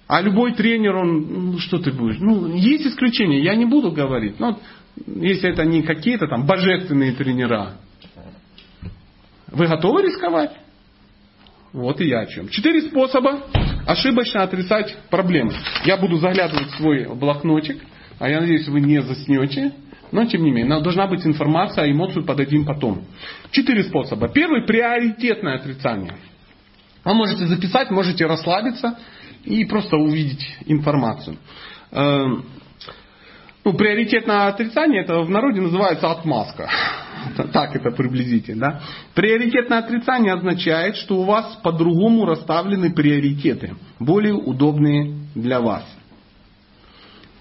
А любой тренер, он, ну, что ты будешь? Ну, есть исключения, я не буду говорить. Но если это не какие-то там божественные тренера. Вы готовы рисковать? Вот и я о чем. Четыре способа ошибочно отрицать проблемы. Я буду заглядывать в свой блокнотик, а я надеюсь, вы не заснете. Но, тем не менее, должна быть информация, а эмоцию подадим потом. Четыре способа. Первый – приоритетное отрицание. Вы можете записать, можете расслабиться и просто увидеть информацию. Эм, ну, приоритетное отрицание, это в народе называется отмазка. Так это приблизительно. Да? Приоритетное отрицание означает, что у вас по-другому расставлены приоритеты, более удобные для вас.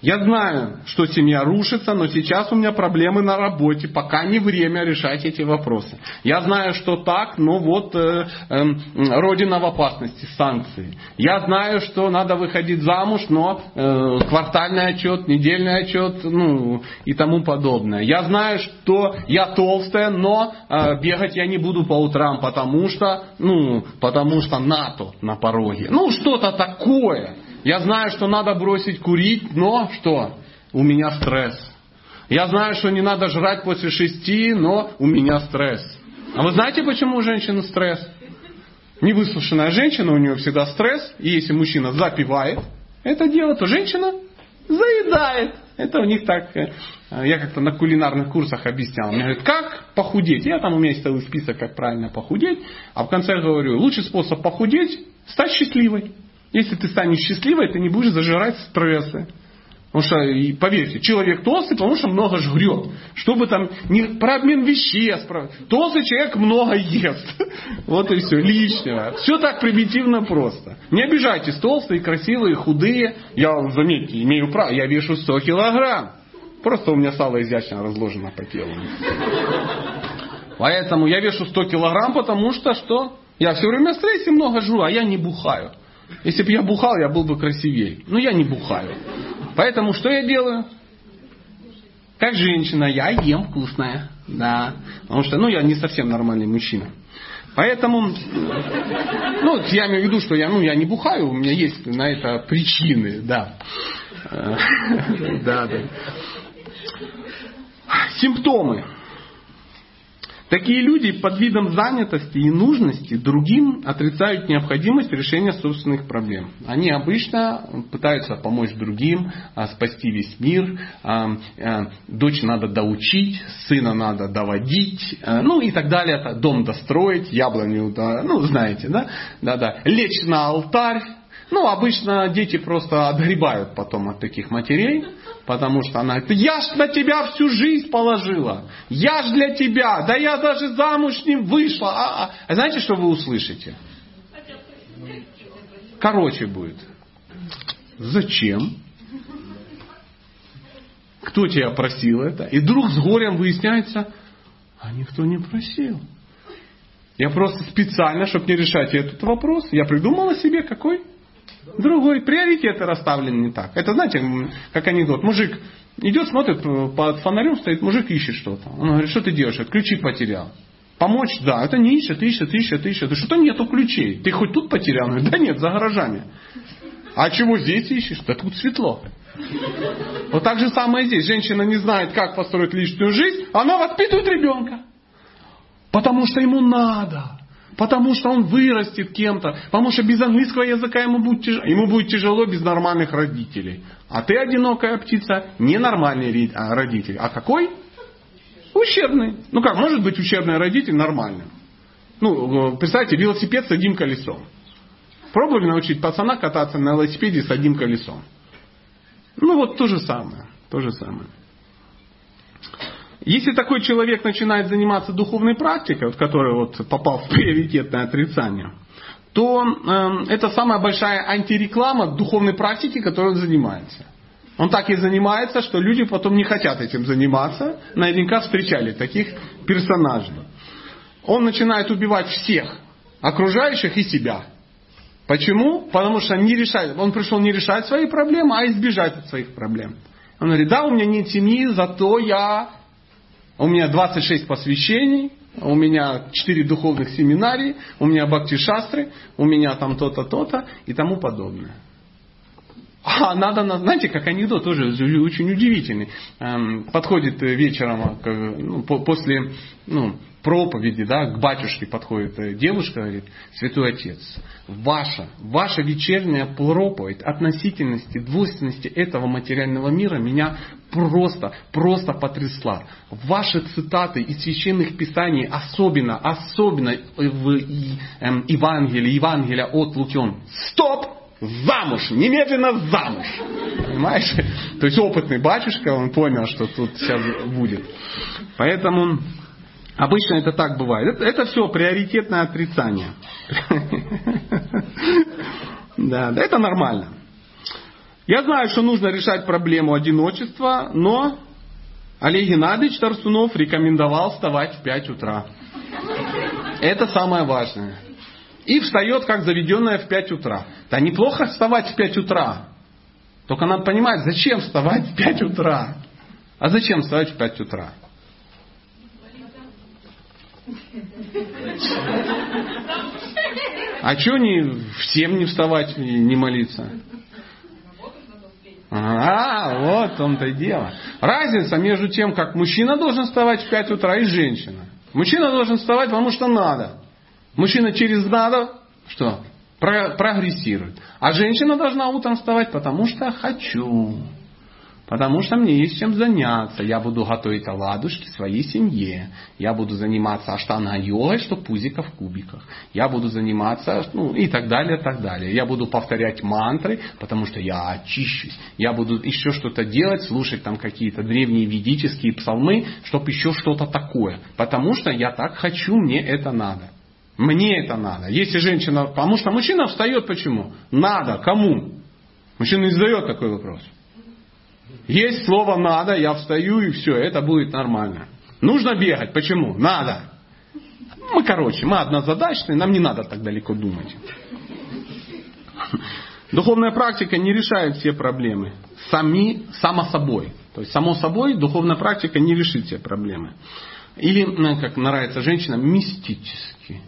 Я знаю, что семья рушится, но сейчас у меня проблемы на работе, пока не время решать эти вопросы. Я знаю, что так, но вот э, э, родина в опасности, санкции. Я знаю, что надо выходить замуж, но э, квартальный отчет, недельный отчет, ну и тому подобное. Я знаю, что я толстая, но э, бегать я не буду по утрам, потому что, ну, потому что НАТО на пороге. Ну, что-то такое. Я знаю, что надо бросить курить, но что? У меня стресс. Я знаю, что не надо жрать после шести, но у меня стресс. А вы знаете, почему у женщины стресс? Невыслушанная женщина, у нее всегда стресс. И если мужчина запивает это дело, то женщина заедает. Это у них так, э, я как-то на кулинарных курсах объяснял. Мне говорят, как похудеть? Я там у меня есть целый список, как правильно похудеть. А в конце говорю, лучший способ похудеть – стать счастливой. Если ты станешь счастливой, ты не будешь зажирать стрессы. Потому что, и поверьте, человек толстый, потому что много жрет. Чтобы там не про обмен веществ. Про... Толстый человек много ест. (laughs) Вот и все, лишнего. Все так примитивно просто. Не обижайтесь, толстые, красивые, худые. Я, заметьте, имею право, я вешу 100 килограмм. Просто у меня сало изящно разложено по телу. Поэтому я вешу 100 килограмм, потому что что? Я все время в стрессе много жру, а я не бухаю. Если бы я бухал, я был бы красивее. Но я не бухаю. Поэтому что я делаю? Как женщина, я ем вкусное. Да. Потому что, ну, я не совсем нормальный мужчина. Поэтому, ну, я имею в виду, что я, ну, я не бухаю, у меня есть на это причины, да. (laughs) Да, да. Симптомы. Такие люди под видом занятости и нужности другим отрицают необходимость решения собственных проблем. Они обычно пытаются помочь другим, а, спасти весь мир, а, а, дочь надо доучить, сына надо доводить, ну и так далее, дом достроить, яблоню, ну знаете, да, да, да, лечь на алтарь, ну, обычно дети просто отгребают потом от таких матерей, потому что она говорит, я ж на тебя всю жизнь положила, я ж для тебя, да я даже замуж не вышла. А, а. а знаете, что вы услышите? Короче будет. Зачем? Кто тебя просил это? И вдруг с горем выясняется, а никто не просил. Я просто специально, чтобы не решать этот вопрос, я придумала себе какой? Другой. Приоритеты расставлены не так. Это, знаете, как анекдот. Мужик идет, смотрит, под фонарем стоит, мужик ищет что-то. Он говорит, что ты делаешь? Ключи потерял. Помочь? Да. Это не ищет, ищет, ищет, ищет. Да что-то нету ключей. Ты хоть тут потерял? Говорит, да нет, за гаражами. А чего здесь ищешь? Да тут светло. Вот так же самое здесь. Женщина не знает, как построить личную жизнь, она воспитывает ребенка. Потому что ему надо. Потому что он вырастет кем-то. Потому что без английского языка ему будет, тяжело, ему будет тяжело без нормальных родителей. А ты одинокая птица, ненормальный а, родитель. А какой? Ущербный. Ну как, может быть ущербный родитель нормальным? Ну, представьте, велосипед с одним колесом. Пробовали научить пацана кататься на велосипеде с одним колесом? Ну вот то же самое. То же самое. Если такой человек начинает заниматься духовной практикой, вот, который вот попал в приоритетное отрицание, то э, это самая большая антиреклама духовной практики, которой он занимается. Он так и занимается, что люди потом не хотят этим заниматься. Наверняка встречали таких персонажей. Он начинает убивать всех окружающих и себя. Почему? Потому что не решает, он пришел не решать свои проблемы, а избежать от своих проблем. Он говорит, да, у меня нет семьи, зато я у меня 26 посвящений, у меня 4 духовных семинарии, у меня бхакти-шастры, у меня там то-то, то-то и тому подобное. А надо, знаете, как анекдот тоже очень удивительный. Эм, подходит вечером, ну, после ну, проповеди, да, к батюшке подходит э, девушка, говорит, святой отец, ваша, ваша вечерняя проповедь относительности, двойственности этого материального мира меня просто, просто потрясла. Ваши цитаты из священных писаний, особенно, особенно в эм, Евангелии, Евангелия от Лукион. Стоп! Замуж! Немедленно замуж! Понимаешь? То есть опытный батюшка, он понял, что тут сейчас будет. Поэтому Обычно это так бывает. Это, это все приоритетное отрицание. (laughs) Да, это нормально. Я знаю, что нужно решать проблему одиночества, но Олег Геннадьевич Тарсунов рекомендовал вставать в 5 утра. Это самое важное. И встает, как заведенная в 5 утра. Да неплохо вставать в 5 утра. Только надо понимать, зачем вставать в 5 утра. А зачем вставать в 5 утра? А что не всем не вставать не молиться? А, вот в том-то и дело. Разница между тем, как мужчина должен вставать в 5 утра и женщина. Мужчина должен вставать, потому что надо. Мужчина через надо, что? Про, прогрессирует. А женщина должна утром вставать, потому что хочу. Потому что мне есть чем заняться. Я буду готовить оладушки своей семье. Я буду заниматься аштана-йогой, что пузика в кубиках. Я буду заниматься, ну и так далее, так далее. Я буду повторять мантры, потому что я очищусь. Я буду еще что-то делать, слушать там какие-то древние ведические псалмы, чтобы еще что-то такое. Потому что я так хочу, мне это надо. Мне это надо. Если женщина... Потому что мужчина встает почему? Надо. Кому? Мужчина не задает такой вопрос. Есть слово надо, я встаю и все, это будет нормально. Нужно бегать. Почему? Надо. Мы, короче, мы однозадачные, нам не надо так далеко думать. Духовная практика не решает все проблемы. Сами, само собой. То есть, само собой, духовная практика не решит все проблемы. Или, ну, как нравится женщинам, мистически.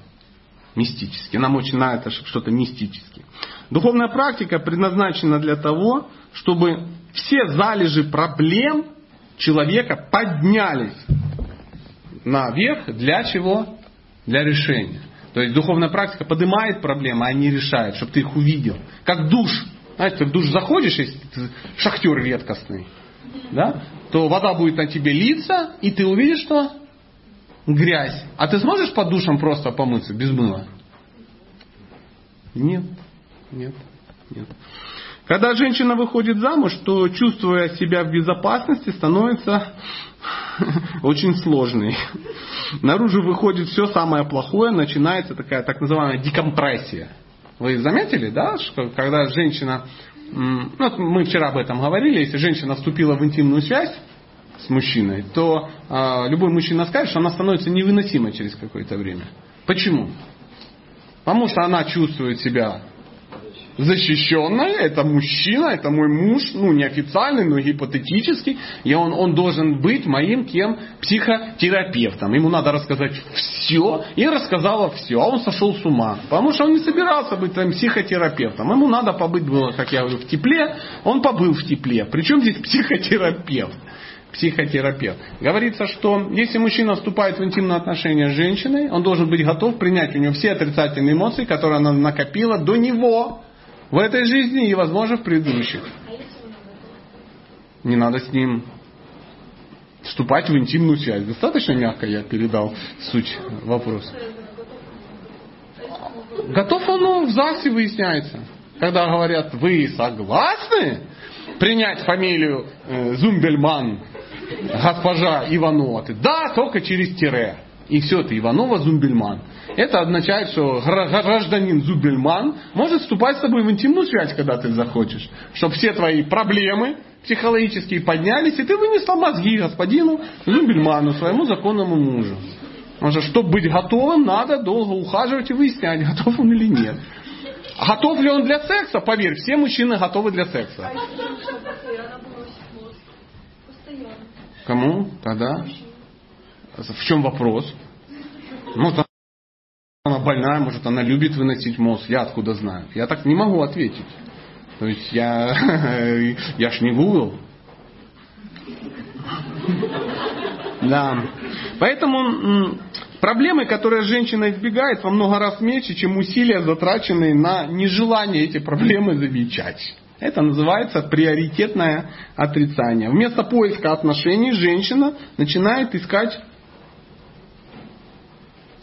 Мистически. Нам очень нравится что-то мистически. Духовная практика предназначена для того, чтобы все залежи проблем человека поднялись наверх. Для чего? Для решения. То есть духовная практика поднимает проблемы, а не решает, чтобы ты их увидел. Как душ. Знаете, ты в душ заходишь, если ты шахтер редкостный, да, то вода будет на тебе литься, и ты увидишь, что грязь. А ты сможешь под душем просто помыться без мыла? Нет. Нет. Нет. Когда женщина выходит замуж, то чувствуя себя в безопасности, становится (laughs) очень сложной. Наружу выходит все самое плохое, начинается такая так называемая декомпрессия. Вы заметили, да, что когда женщина, ну, мы вчера об этом говорили, если женщина вступила в интимную связь с мужчиной, то э, любой мужчина скажет, что она становится невыносимой через какое-то время. Почему? Потому что она чувствует себя защищенная, это мужчина, это мой муж, ну неофициальный, но гипотетический, и он, он должен быть моим кем? Психотерапевтом. Ему надо рассказать все, и рассказала все, а он сошел с ума. Потому что он не собирался быть там психотерапевтом. Ему надо побыть было, как я говорю, в тепле, он побыл в тепле. Причем здесь (laughs) психотерапевт? психотерапевт. Говорится, что если мужчина вступает в интимные отношения с женщиной, он должен быть готов принять у нее все отрицательные эмоции, которые она накопила до него в этой жизни и, возможно, в предыдущих. Не надо с ним вступать в интимную связь. Достаточно мягко я передал суть вопроса. Готов он в ЗАГСе выясняется. Когда говорят, вы согласны принять фамилию э, Зумбельман, госпожа Иванова? Ты, да, только через тире. И все, ты Иванова Зумбельман. Это означает, что гражданин Зубельман может вступать с тобой в интимную связь, когда ты захочешь. Чтобы все твои проблемы психологические поднялись, и ты вынесла мозги господину Зубельману, своему законному мужу. Потому что, чтобы быть готовым, надо долго ухаживать и выяснять, (laughs) готов он или нет. Готов ли он для секса? Поверь, все мужчины готовы для секса. Кому? Тогда? В чем вопрос? Ну, она больная, может, она любит выносить мозг, я откуда знаю. Я так не могу ответить. То есть я, (laughs) я ж не Google. Да. Поэтому проблемы, которые женщина избегает, во много раз меньше, чем усилия, затраченные на нежелание эти проблемы замечать. Это называется приоритетное отрицание. Вместо поиска отношений женщина начинает искать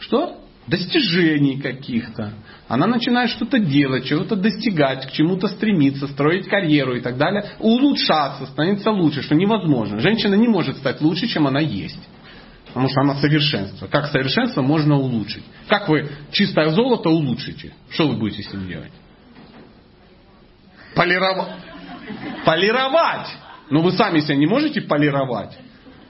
что? достижений каких-то. Она начинает что-то делать, чего-то достигать, к чему-то стремиться, строить карьеру и так далее. Улучшаться, становится лучше, что невозможно. Женщина не может стать лучше, чем она есть. Потому что она совершенство. Как совершенство можно улучшить? Как вы чистое золото улучшите? Что вы будете с ним делать? Полировать. Полировать. Но вы сами себя не можете полировать.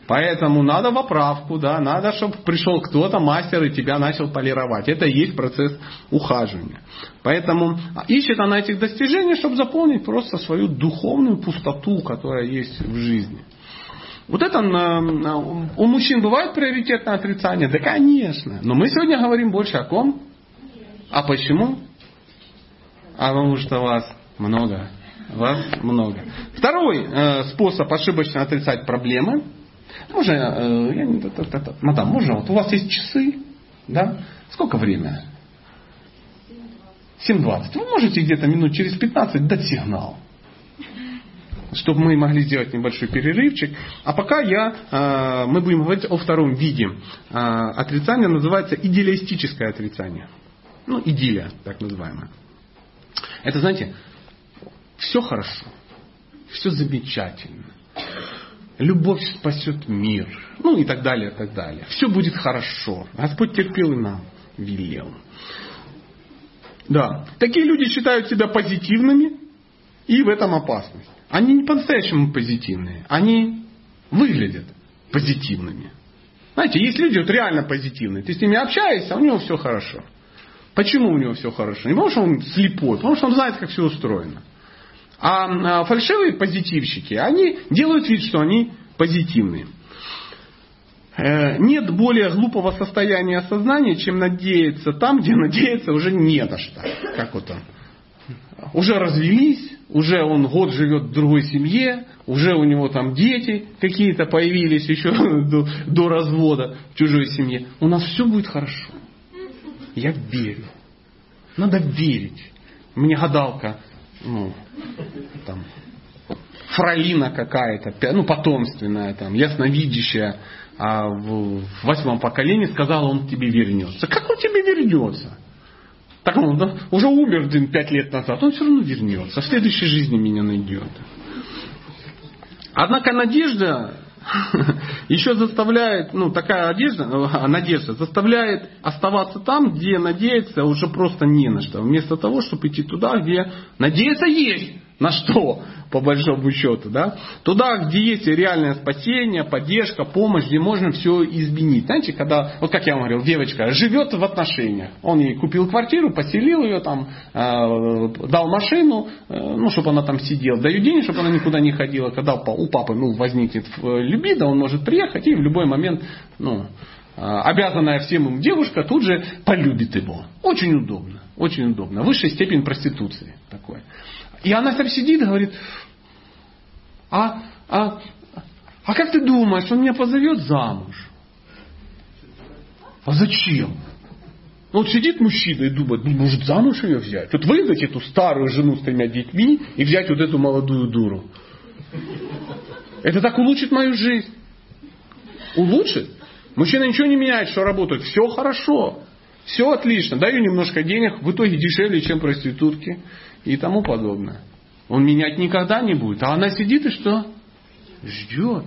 Поэтому надо в да, надо, чтобы пришел кто-то, мастер, и тебя начал полировать. Это и есть процесс ухаживания. Поэтому ищет она этих достижений, чтобы заполнить просто свою духовную пустоту, которая есть в жизни. Вот это у мужчин бывает приоритетное отрицание? Да, конечно. Но мы сегодня говорим больше о ком? А почему? А потому что вас много. Вас много. Второй э, способ ошибочно отрицать проблемы можно, я не, это, это, мадам, можно, вот у вас есть часы, да? Сколько время? 7.20. Вы можете где-то минут через 15 дать сигнал. чтобы мы могли сделать небольшой перерывчик. А пока я, э, мы будем говорить о втором виде э, отрицания, называется идеалистическое отрицание. Ну, идиллия, так называемая. Это, знаете, все хорошо, все замечательно. Любовь спасет мир. Ну и так далее, и так далее. Все будет хорошо. Господь терпел и нам велел. Да. Такие люди считают себя позитивными, и в этом опасность. Они не по-настоящему позитивные. Они выглядят позитивными. Знаете, есть люди вот реально позитивные. Ты с ними общаешься, а у него все хорошо. Почему у него все хорошо? Не потому, что он слепой, потому что он знает, как все устроено. А, а фальшивые позитивщики, они делают вид, что они позитивные. Э, нет более глупого состояния сознания, чем надеяться там, где (laughs) надеяться уже не на что. Как вот он. Уже развелись, уже он год живет в другой семье, уже у него там дети какие-то появились еще (laughs) до, до развода в чужой семье. У нас все будет хорошо. Я верю. Надо верить. Мне гадалка, ну, там, фролина какая-то, ну, потомственная, там, ясновидящая, а в восьмом поколении сказала, он тебе вернется. Как он тебе вернется? Так он да, уже умер пять лет назад, он все равно вернется. В следующей жизни меня найдет. Однако надежда еще заставляет, ну такая одежда, э, надежда заставляет оставаться там, где надеяться уже просто не на что. Вместо того, чтобы идти туда, где надеяться есть на что, по большому счету, да? Туда, где есть реальное спасение, поддержка, помощь, где можно все изменить. Знаете, когда, вот как я вам говорил, девочка живет в отношениях. Он ей купил квартиру, поселил ее там, э, дал машину, э, ну, чтобы она там сидела, даю денег, чтобы она никуда не ходила. Когда у папы ну, возникнет э, любида, он может приехать и в любой момент, ну, э, обязанная всем им девушка тут же полюбит его. Очень удобно. Очень удобно. Высшая степень проституции такой. И она там сидит и говорит, а, а, а как ты думаешь, он меня позовет замуж? А зачем? Ну, вот сидит мужчина и думает, ну, может замуж ее взять? Вот выдать эту старую жену с тремя детьми и взять вот эту молодую дуру. Это так улучшит мою жизнь. Улучшит. Мужчина ничего не меняет, что работает. Все хорошо. Все отлично. Даю немножко денег, в итоге дешевле, чем проститутки и тому подобное. Он менять никогда не будет. А она сидит и что? Ждет.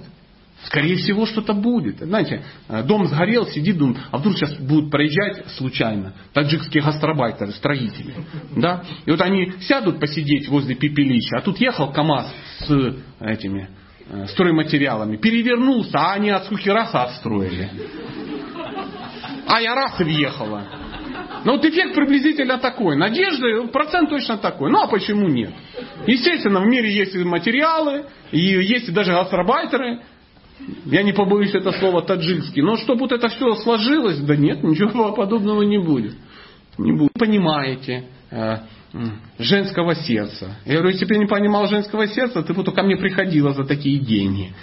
Скорее всего, что-то будет. Знаете, дом сгорел, сидит, думает, а вдруг сейчас будут проезжать случайно таджикские гастробайтеры, строители. Да? И вот они сядут посидеть возле пепелища, а тут ехал КАМАЗ с этими э, стройматериалами, перевернулся, а они от скуки раз отстроили. А я раз и въехала. Ну вот эффект приблизительно такой. Надежды, процент точно такой. Ну а почему нет? Естественно, в мире есть материалы, и есть даже гастробайтеры. Я не побоюсь это слово таджикский. Но чтобы вот это все сложилось, да нет, ничего (laughs) подобного не будет. Не будет. Понимаете э, женского сердца. Я говорю, если бы я не понимал женского сердца, ты бы ко мне приходила за такие деньги.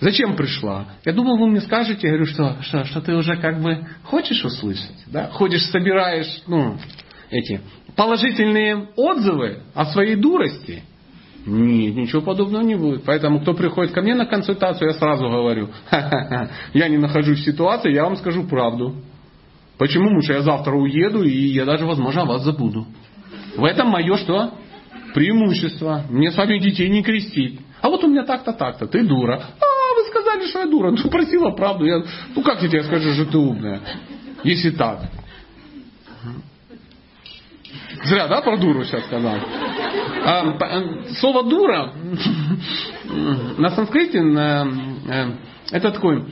Зачем пришла? Я думал, вы мне скажете, я говорю, что, что, что ты уже как бы хочешь услышать, да? Ходишь, собираешь, ну, эти положительные отзывы о своей дурости. Нет, ничего подобного не будет. Поэтому, кто приходит ко мне на консультацию, я сразу говорю, я не нахожусь в ситуации, я вам скажу правду. Почему? Потому что я завтра уеду, и я даже, возможно, о вас забуду. В этом мое что? Преимущество. Мне с вами детей не крестить. А вот у меня так-то, так-то. Ты дура. А, сказали, что я дура. Ну, просила правду. Я, ну, как я тебе скажу, что ты умная? Если так. Зря, да, про дуру сейчас сказал? А, э, слово дура (laughs) на санскрите э, это такой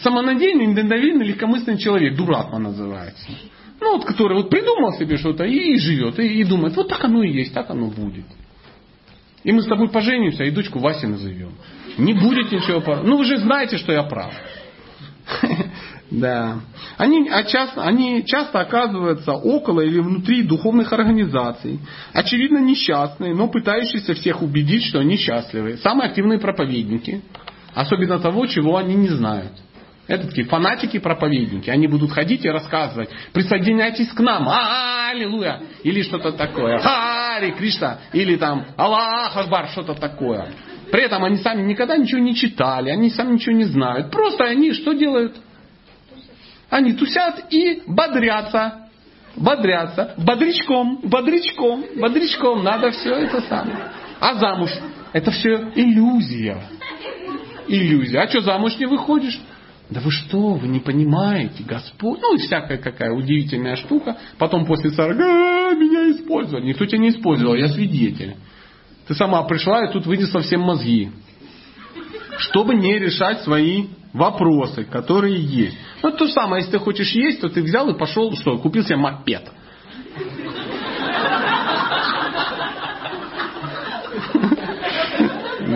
самонадеянный, недальновидный, легкомысленный человек. Дурак он называется. Ну, вот, который вот придумал себе что-то и, и живет, и, и думает, вот так оно и есть, так оно будет. И мы с тобой поженимся, и дочку Васи назовем. Не будет ничего. Ну, вы же знаете, что я прав. (laughs) Да. Они, а часто, они часто оказываются около или внутри духовных организаций. Очевидно несчастные, но пытающиеся всех убедить, что они счастливы. Самые активные проповедники. Особенно того, чего они не знают. Это такие фанатики-проповедники. Они будут ходить и рассказывать. Присоединяйтесь к нам. А, аллилуйя. Или что-то такое. Хари Кришна. Или там Аллах Акбар. Что-то такое. При этом они сами никогда ничего не читали. Они сами ничего не знают. Просто они что делают? Они тусят и бодрятся. Бодрятся. Бодрячком. Бодрячком. Бодрячком. Надо все это самое. А замуж? Это все иллюзия. Иллюзия. А что, замуж не выходишь? Да вы что, вы не понимаете, Господь, ну и всякая какая удивительная штука. Потом после 40, а, меня использовали. Никто тебя не использовал, я свидетель. Ты сама пришла и тут вынесла всем мозги. Чтобы не решать свои вопросы, которые есть. Ну, то же самое, если ты хочешь есть, то ты взял и пошел, что, купил себе мопед.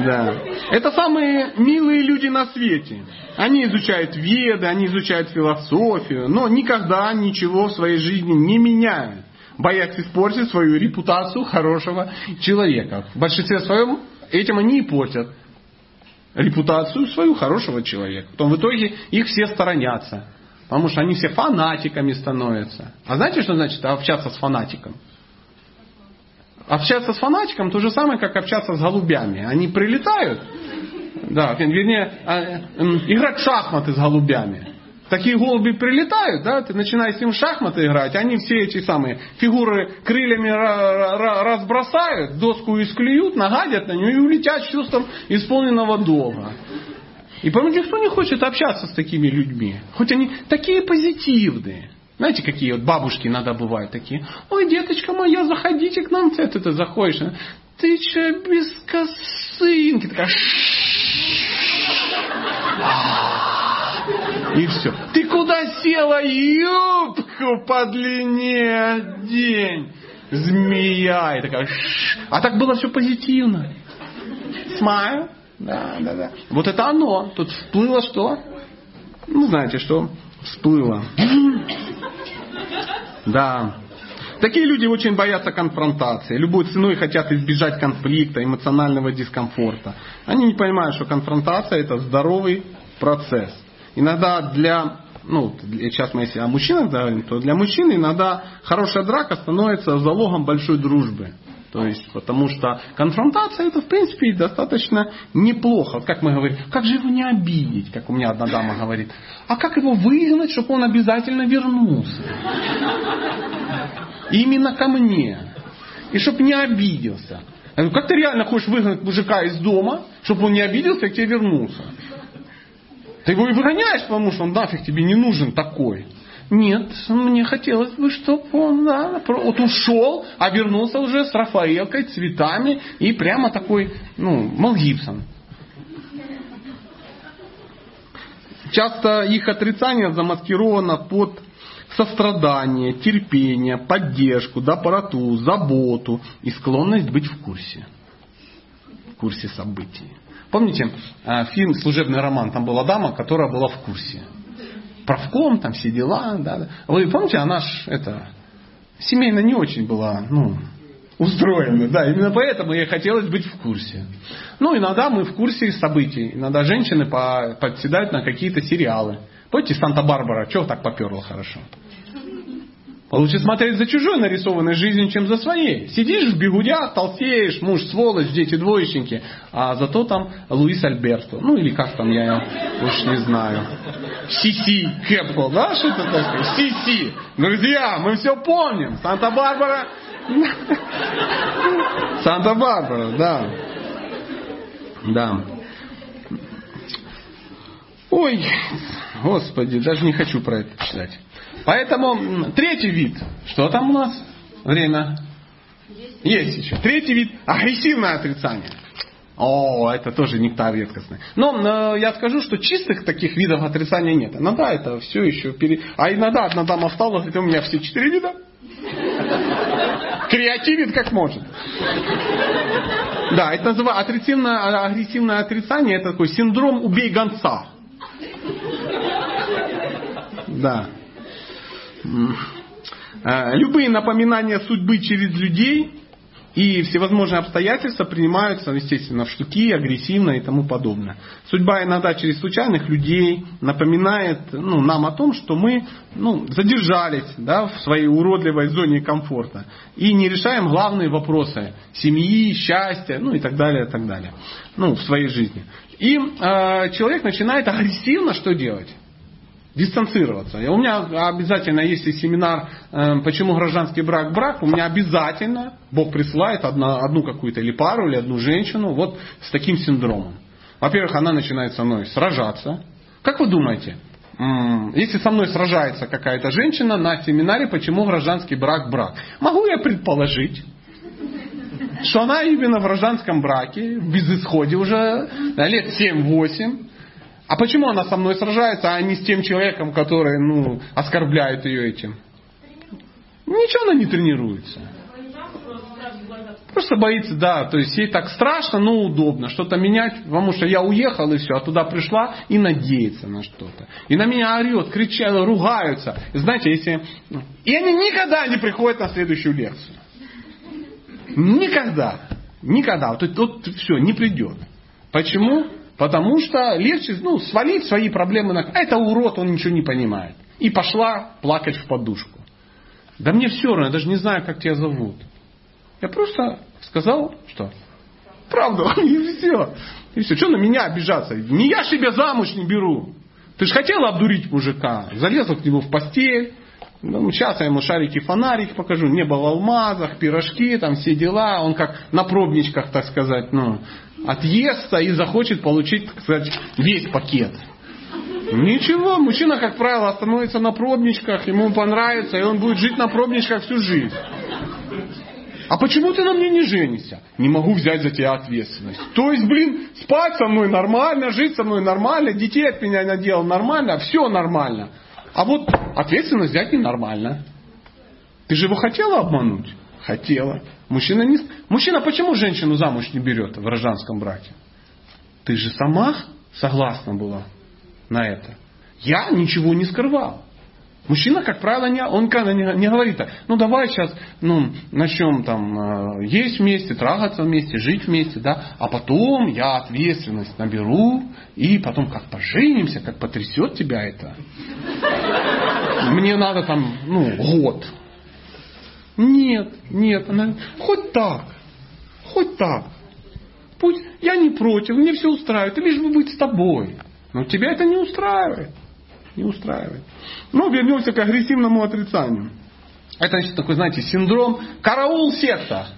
Да. Это самые милые люди на свете. Они изучают веды, они изучают философию, но никогда ничего в своей жизни не меняют. Боясь испортить свою репутацию хорошего человека. В большинстве своем этим они и портят репутацию свою хорошего человека. Потом в итоге их все сторонятся. Потому что они все фанатиками становятся. А знаете, что значит общаться с фанатиком? Общаться с фанатиком то же самое, как общаться с голубями. Они прилетают, да, вернее, а, играть в шахматы с голубями. Такие голуби прилетают, да, ты начинаешь с ним шахматы играть, они все эти самые фигуры крыльями разбросают, доску исклюют, нагадят на нее и улетят с чувством исполненного долга. И поэтому никто не хочет общаться с такими людьми. Хоть они такие позитивные. Знаете, какие вот бабушки иногда бывают такие. Ой, деточка моя, заходите к нам. Ты, ты, ты заходишь. Ты че без косынки? Такая... И все. Ты куда села? Юбку подлиннее день. Змея. И такая... А так было все позитивно. Смайл. Да, да, да. Вот это оно. Тут всплыло что? Ну, знаете, что всплыло. Да. Такие люди очень боятся конфронтации. Любой ценой хотят избежать конфликта, эмоционального дискомфорта. Они не понимают, что конфронтация это здоровый процесс. Иногда для, ну, сейчас мы если о мужчинах говорим, то для мужчин иногда хорошая драка становится залогом большой дружбы. То есть, потому что конфронтация это, в принципе, достаточно неплохо. Как мы говорим, как же его не обидеть, как у меня одна дама говорит. А как его выгнать, чтобы он обязательно вернулся? Именно ко мне. И чтобы не обиделся. Я говорю, как ты реально хочешь выгнать мужика из дома, чтобы он не обиделся и к тебе вернулся? Ты его и выгоняешь, потому что он нафиг тебе не нужен такой. Нет, мне хотелось бы, чтобы он да, вот ушел, а вернулся уже с Рафаэлкой, цветами и прямо такой, ну, Мел Гибсон. Часто их отрицание замаскировано под сострадание, терпение, поддержку, доброту, заботу и склонность быть в курсе. В курсе событий. Помните э, фильм «Служебный роман»? Там была дама, которая была в курсе правком, там все дела. Да. Вы помните, она ж это, семейно не очень была, ну, устроена, да, именно поэтому ей хотелось быть в курсе. Ну, иногда мы в курсе событий, иногда женщины подседают на какие-то сериалы. Помните, Санта-Барбара, чего так поперло хорошо? Лучше смотреть за чужой нарисованной жизнью, чем за своей. Сидишь в бегудях, толстеешь, муж сволочь, дети двоечники, а зато там Луис Альберто. Ну или как там, я уж не знаю. Сиси Кэппл, да, что это такое? Сиси. Друзья, мы все помним. Санта-Барбара. Санта-Барбара, да. Да. Ой, господи, даже не хочу про это читать. Поэтому третий вид. Что там у нас? Время? Есть еще. Третий вид. Агрессивное отрицание. О, это тоже нектар редкостный. Но э, я скажу, что чистых таких видов отрицания нет. Иногда это все еще пере... А иногда одна дама встала, говорит, у меня все четыре вида. Креативит как может. Да, это называется отрицательное, агрессивное отрицание, это такой синдром убей гонца. Да. Э, любые напоминания судьбы через людей И всевозможные обстоятельства принимаются, естественно, в штуки, агрессивно и тому подобное. Судьба иногда через случайных людей напоминает ну, нам о том, что мы ну, задержались да, в своей уродливой зоне комфорта и не решаем главные вопросы семьи, счастья, ну и так далее, и так далее, ну, в своей жизни. И э, человек начинает агрессивно что делать? Дистанцироваться. У меня обязательно, если семинар э, «Почему гражданский брак брак», у меня обязательно Бог присылает одну, одну какую-то или пару, или одну женщину вот с таким синдромом. Во-первых, она начинает со мной сражаться. Как вы думаете, если со мной сражается какая-то женщина на семинаре «Почему гражданский брак брак», могу я предположить, что она именно в гражданском браке, в безысходе уже лет 7-8, а почему она со мной сражается, а не с тем человеком, который ну, оскорбляет ее этим? Ничего она не тренируется. Просто боится, да, то есть ей так страшно, но удобно что-то менять, потому что я уехал и все, а туда пришла и надеется на что-то. И на меня орет, кричат, ругаются. И знаете, если... И они никогда не приходят на следующую лекцию. Никогда. Никогда. Вот, вот все, не придет. Почему? Потому что легче ну, свалить свои проблемы на... А это урод, он ничего не понимает. И пошла плакать в подушку. Да мне все равно, я даже не знаю, как тебя зовут. Я просто сказал, что правду, (laughs) и все. И все. Что на меня обижаться? Не я себе замуж не беру. Ты же хотела обдурить мужика. Залезла к нему в постель. Ну, сейчас я ему шарики фонарик покажу. Небо в алмазах, пирожки, там все дела. Он как на пробничках, так сказать, ну, отъестся и захочет получить, так сказать, весь пакет. Ничего, мужчина, как правило, остановится на пробничках, ему понравится, и он будет жить на пробничках всю жизнь. А почему ты на мне не женишься? Не могу взять за тебя ответственность. То есть, блин, спать со мной нормально, жить со мной нормально, детей от меня наделал нормально, все нормально. А вот ответственность взять ненормально. Ты же его хотела обмануть? Хотела. Мужчина, не... Мужчина почему женщину замуж не берет в гражданском браке? Ты же сама согласна была на это. Я ничего не скрывал. Мужчина, как правило, не, он не, не говорит так, ну давай сейчас ну, начнем там э, есть вместе, трахаться вместе, жить вместе, да, а потом я ответственность наберу, и потом как поженимся, как потрясет тебя это. Мне надо там, ну, год. Нет, нет, она, хоть так, хоть так. Пусть я не против, мне все устраивает, лишь бы быть с тобой. Но тебя это не устраивает. Не устраивает. Ну, вернемся к агрессивному отрицанию. Это значит такой, знаете, синдром караул секта.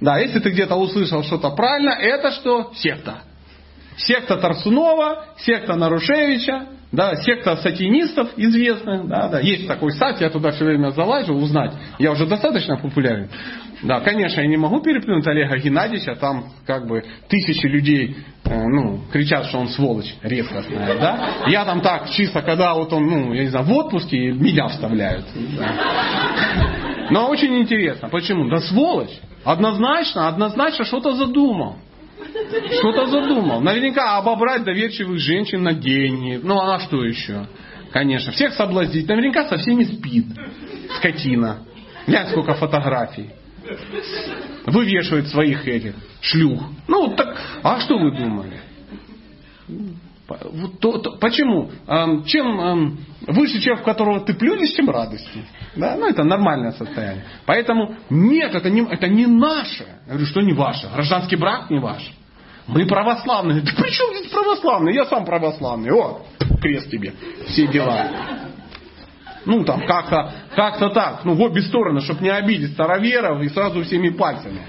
Да, если ты где-то услышал что-то правильно, это что? Секта. Секта Тарсунова, секта Нарушевича, да, секта сатинистов известных, да, да, есть такой сайт, я туда все время залазил узнать, я уже достаточно популярен. Да, конечно, я не могу переплюнуть Олега Геннадьевича, там как бы тысячи людей э, ну, кричат, что он сволочь редкостная, да. Я там так, чисто, когда вот он, ну, я не знаю, в отпуске, меня вставляют. Но очень интересно, почему? Да сволочь, однозначно, однозначно что-то задумал. Что-то задумал. Наверняка обобрать доверчивых женщин на деньги. Ну а что еще? Конечно. Всех соблазнить. Наверняка со всеми спит. Скотина. Глянь, сколько фотографий. Вывешивает своих этих шлюх. Ну, так, а что вы думали? То, то, почему? Чем выше человек, в которого ты плюнешь, тем радости. Да? Ну, это нормальное состояние. Поэтому нет, это не, это не наше. Я говорю, что не ваше. Гражданский брак не ваш. Мы православные. Да при чем здесь православные? Я сам православный. О, крест тебе. Все дела. Ну, там, как-то как так. Ну, в обе стороны, чтобы не обидеть староверов и сразу всеми пальцами.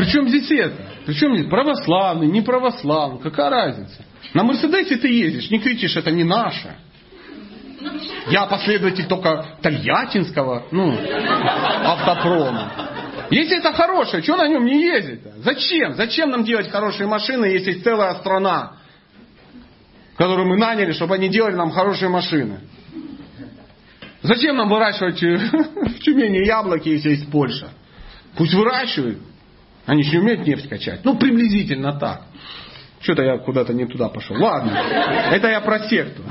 Причем здесь это? Причем здесь православный, не православный? Какая разница? На Мерседесе ты ездишь, не кричишь, это не наше. Я последователь только Тольяттинского, ну, автопрома. Если это хорошее, что на нем не ездить? -то? Зачем? Зачем нам делать хорошие машины, если есть целая страна, которую мы наняли, чтобы они делали нам хорошие машины? Зачем нам выращивать (laughs) в Тюмени яблоки, если есть Польша? Пусть выращивают. Они же не умеют нефть качать. Ну, приблизительно так. Что-то я куда-то не туда пошел. Ладно, это я про секту.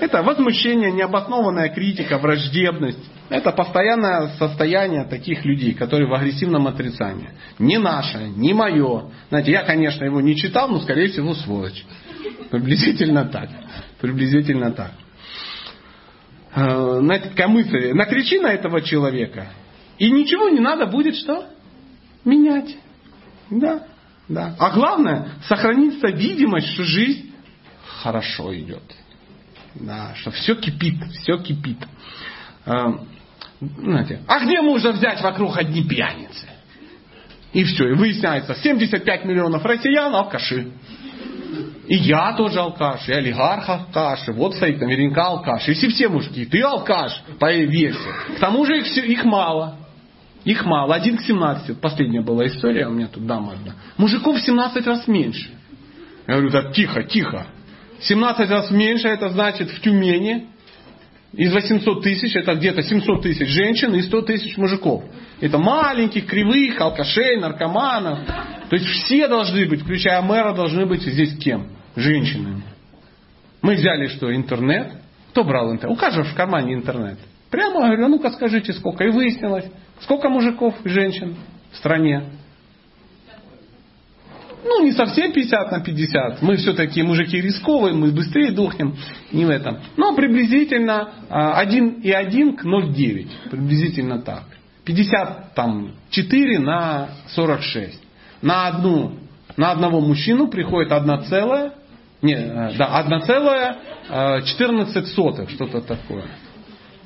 Это возмущение, необоснованная критика, враждебность. Это постоянное состояние таких людей, которые в агрессивном отрицании. Не наше, не мое. Знаете, я, конечно, его не читал, но, скорее всего, сволочь. Приблизительно так. Приблизительно так. Э, такая мысль. Накричи на этого человека, и ничего не надо будет что? Менять. Да, да. А главное, сохранится видимость, что жизнь хорошо идет. Да, что все кипит, все кипит. Э, знаете, а где можно взять вокруг одни пьяницы? И все, и выясняется, 75 миллионов россиян алкаши. И я тоже алкаш, и олигарх алкаш, и вот стоит наверняка алкаш. И все мужики, ты алкаш, по версии. К тому же их, их мало. Их мало. Один к 17. Последняя была история, у меня тут дама одна. Мужиков в 17 раз меньше. Я говорю, да тихо, тихо. 17 раз меньше, это значит в Тюмени из 800 тысяч это где-то 700 тысяч женщин и 100 тысяч мужиков. Это маленьких, кривых, алкашей, наркоманов. То есть все должны быть, включая мэра, должны быть здесь кем? Женщинами. Мы взяли что, интернет? Кто брал интернет? У каждого в кармане интернет. Прямо говорю, а ну-ка скажите сколько. И выяснилось, сколько мужиков и женщин в стране. Ну, не совсем 50 на 50. Мы все-таки мужики рисковые, мы быстрее дохнем. Не в этом. Но приблизительно 1,1 к 0,9. Приблизительно так. 50 там 4 на 46. На одну, на одного мужчину приходит 1 целая, не, э, да, 1 целая 14 э, сотых, что-то такое.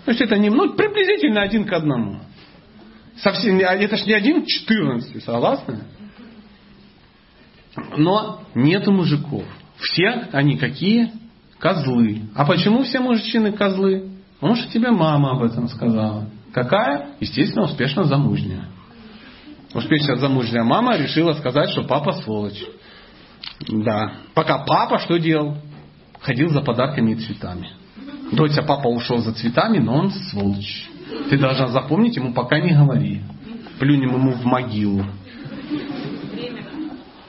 То есть это не, ну, приблизительно один к одному. Совсем, это же не один к 14, согласны? Но нет мужиков. Все они какие? Козлы. А почему все мужчины козлы? Потому что тебе мама об этом сказала. Какая? Естественно, успешно замужняя. Успешно замужняя мама решила сказать, что папа сволочь. Да. Пока папа что делал? Ходил за подарками и цветами. Доча, папа ушел за цветами, но он сволочь. Ты должна запомнить, ему пока не говори. Плюнем ему в могилу.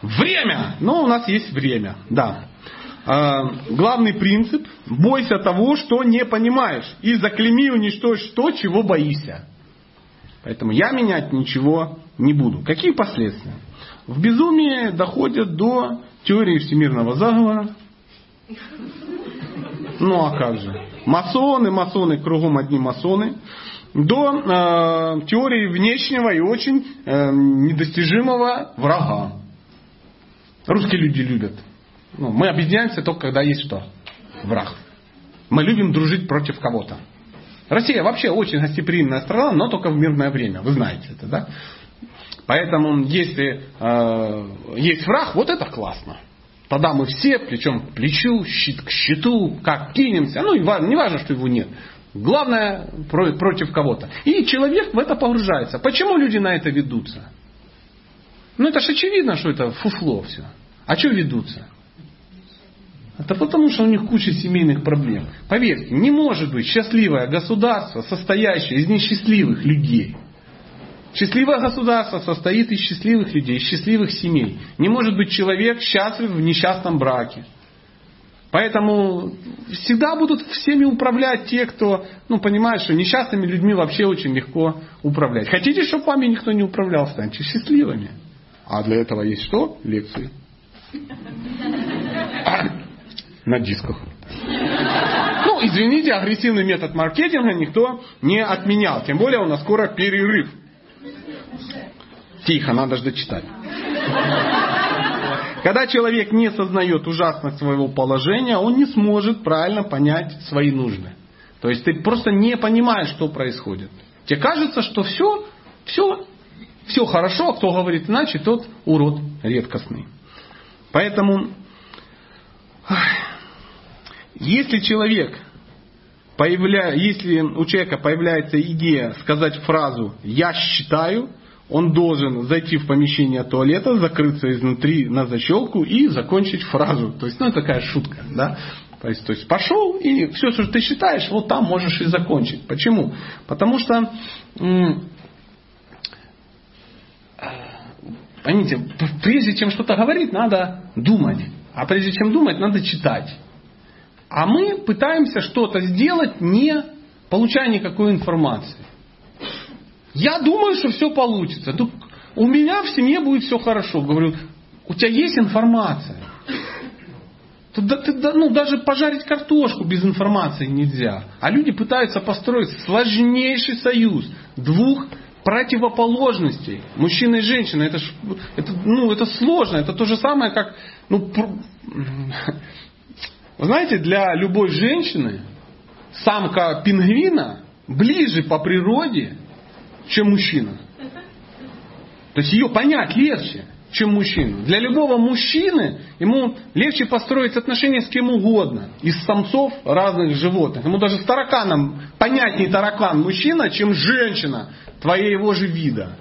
Время. Но у нас есть время. Да. А, главный принцип. Бойся того, что не понимаешь. И заклеми уничтожь то, чего боишься. Поэтому я менять ничего не буду. Какие последствия? В безумии доходят до теории всемирного заговора. Ну а как же? Масоны, масоны, кругом одни масоны. До э, теории внешнего и очень э, недостижимого врага. Русские люди любят. Ну, мы объединяемся только когда есть что? Враг. Мы любим дружить против кого-то. Россия вообще очень гостеприимная страна, но только в мирное время. Вы знаете это, да? Поэтому, если э, есть враг, вот это классно. Тогда мы все плечом к плечу, щит к щиту, как кинемся. Ну, не важно, что его нет. Главное против кого-то. И человек в это погружается. Почему люди на это ведутся? Ну это же очевидно, что это фуфло все. А что ведутся? Это потому, что у них куча семейных проблем. Поверьте, не может быть счастливое государство, состоящее из несчастливых людей. Счастливое государство состоит из счастливых людей, из счастливых семей. Не может быть человек счастлив в несчастном браке. Поэтому всегда будут всеми управлять те, кто ну, понимает, что несчастными людьми вообще очень легко управлять. Хотите, чтобы вами никто не управлял, станьте счастливыми. А для этого есть что? Лекции. (laughs) На дисках. Ну, извините, агрессивный метод маркетинга никто не отменял. Тем более у нас скоро перерыв. Тихо, надо же дочитать. Когда человек не сознает ужасность своего положения, он не сможет правильно понять свои нужды. То есть ты просто не понимаешь, что происходит. Тебе кажется, что все, все все хорошо, а кто говорит иначе, тот урод редкостный. Поэтому, если человек появля... если у человека появляется идея сказать фразу «я считаю», он должен зайти в помещение туалета, закрыться изнутри на защелку и закончить фразу. То есть, ну, такая шутка, да. То есть, то есть пошел и все, что ты считаешь, вот там можешь и закончить. Почему? Потому что Поймите, прежде чем что-то говорить, надо думать. А прежде чем думать, надо читать. А мы пытаемся что-то сделать, не получая никакой информации. Я думаю, что все получится. У меня в семье будет все хорошо. Говорю, у тебя есть информация. Ты, ты, ну, даже пожарить картошку без информации нельзя. А люди пытаются построить сложнейший союз двух противоположностей. Мужчина и женщина. Это, это, ну, это сложно. Это то же самое, как... Ну, вы знаете, для любой женщины самка пингвина ближе по природе, чем мужчина. То есть ее понять легче, чем мужчину. Для любого мужчины ему легче построить отношения с кем угодно. Из самцов разных животных. Ему даже с тараканом понятнее таракан мужчина, чем женщина твоего же вида.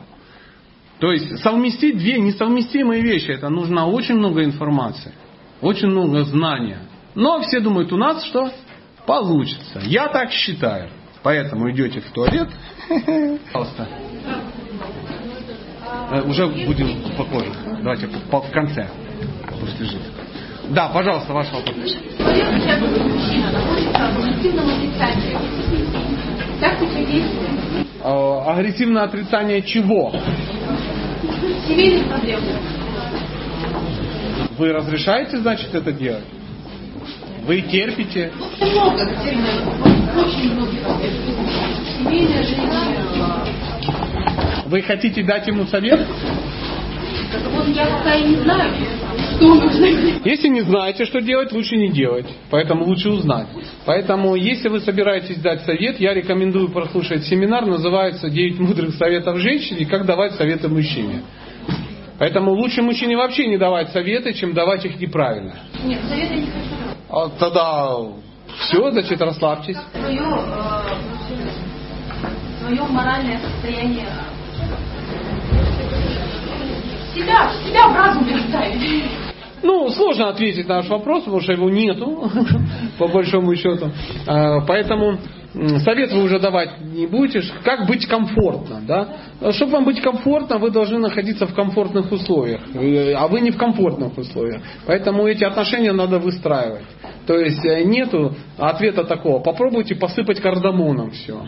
То есть совместить две несовместимые вещи, это нужно очень много информации, очень много знания. Но все думают, у нас что? Получится. Я так считаю. Поэтому идете в туалет. Пожалуйста. Э, уже будем попозже. Давайте по, в конце. Пусть лежит. Да, пожалуйста, ваш вопрос. Э, агрессивное отрицание чего? Семейных проблем. Вы разрешаете, значит, это делать? Вы терпите? Много, очень много. Вы хотите дать ему совет? Вот я пока и не знаю, что нужно делать. Если не знаете, что делать, лучше не делать. Поэтому лучше узнать. Поэтому, если вы собираетесь дать совет, я рекомендую прослушать семинар, называется «9 мудрых советов женщине. Как давать советы мужчине». Поэтому лучше мужчине вообще не давать советы, чем давать их неправильно. Нет, советы не хочу а тогда все, значит, расслабьтесь. Свое, э, свое моральное состояние себя, себя в разуме оставить. Ну, сложно ответить на наш вопрос, потому что его нету, (laughs) по большому счету. А, поэтому совет вы уже давать не будете. Как быть комфортно, да? Чтобы вам быть комфортно, вы должны находиться в комфортных условиях. А вы не в комфортных условиях. Поэтому эти отношения надо выстраивать. То есть э, нету ответа такого. Попробуйте посыпать кардамоном все.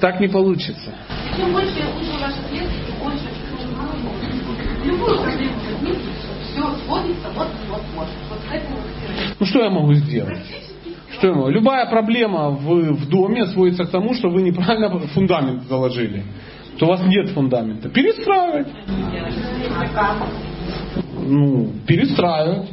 Так не получится. Чем больше я слушаю ваш ответ, тем больше любую проблему все сводится вот, вот, вот. Вот к этому Ну что я могу сделать? Что? Любая проблема в, в доме сводится к тому, что вы неправильно фундамент заложили. То у вас нет фундамента. Перестраивать. Ну, перестраивать.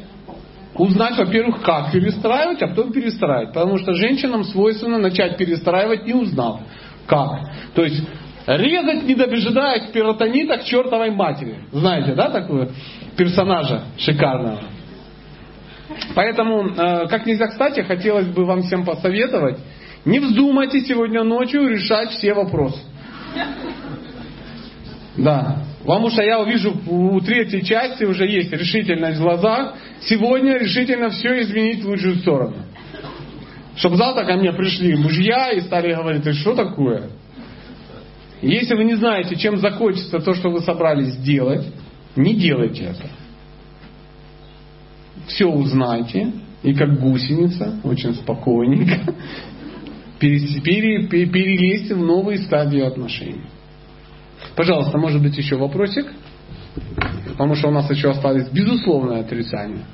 Узнать, во-первых, как перестраивать, а потом перестраивать. Потому что женщинам свойственно начать перестраивать, не узнав. Как. То есть резать, не дожидаясь пиротонита к чертовой матери. Знаете, да, такого персонажа шикарного? Поэтому, э, как нельзя кстати, хотелось бы вам всем посоветовать, не вздумайте сегодня ночью решать все вопросы. Да. Потому что я увижу у третьей части уже есть решительность в глазах. Сегодня решительно все изменить в лучшую сторону. Чтобы завтра ко мне пришли мужья и стали говорить, ты что такое? Если вы не знаете, чем закончится то, что вы собрались сделать, не делайте это. Все узнайте, и как гусеница, очень спокойненько, перелезьте в новые стадии отношений. Пожалуйста, может быть еще вопросик? Потому что у нас еще остались безусловное отрицание.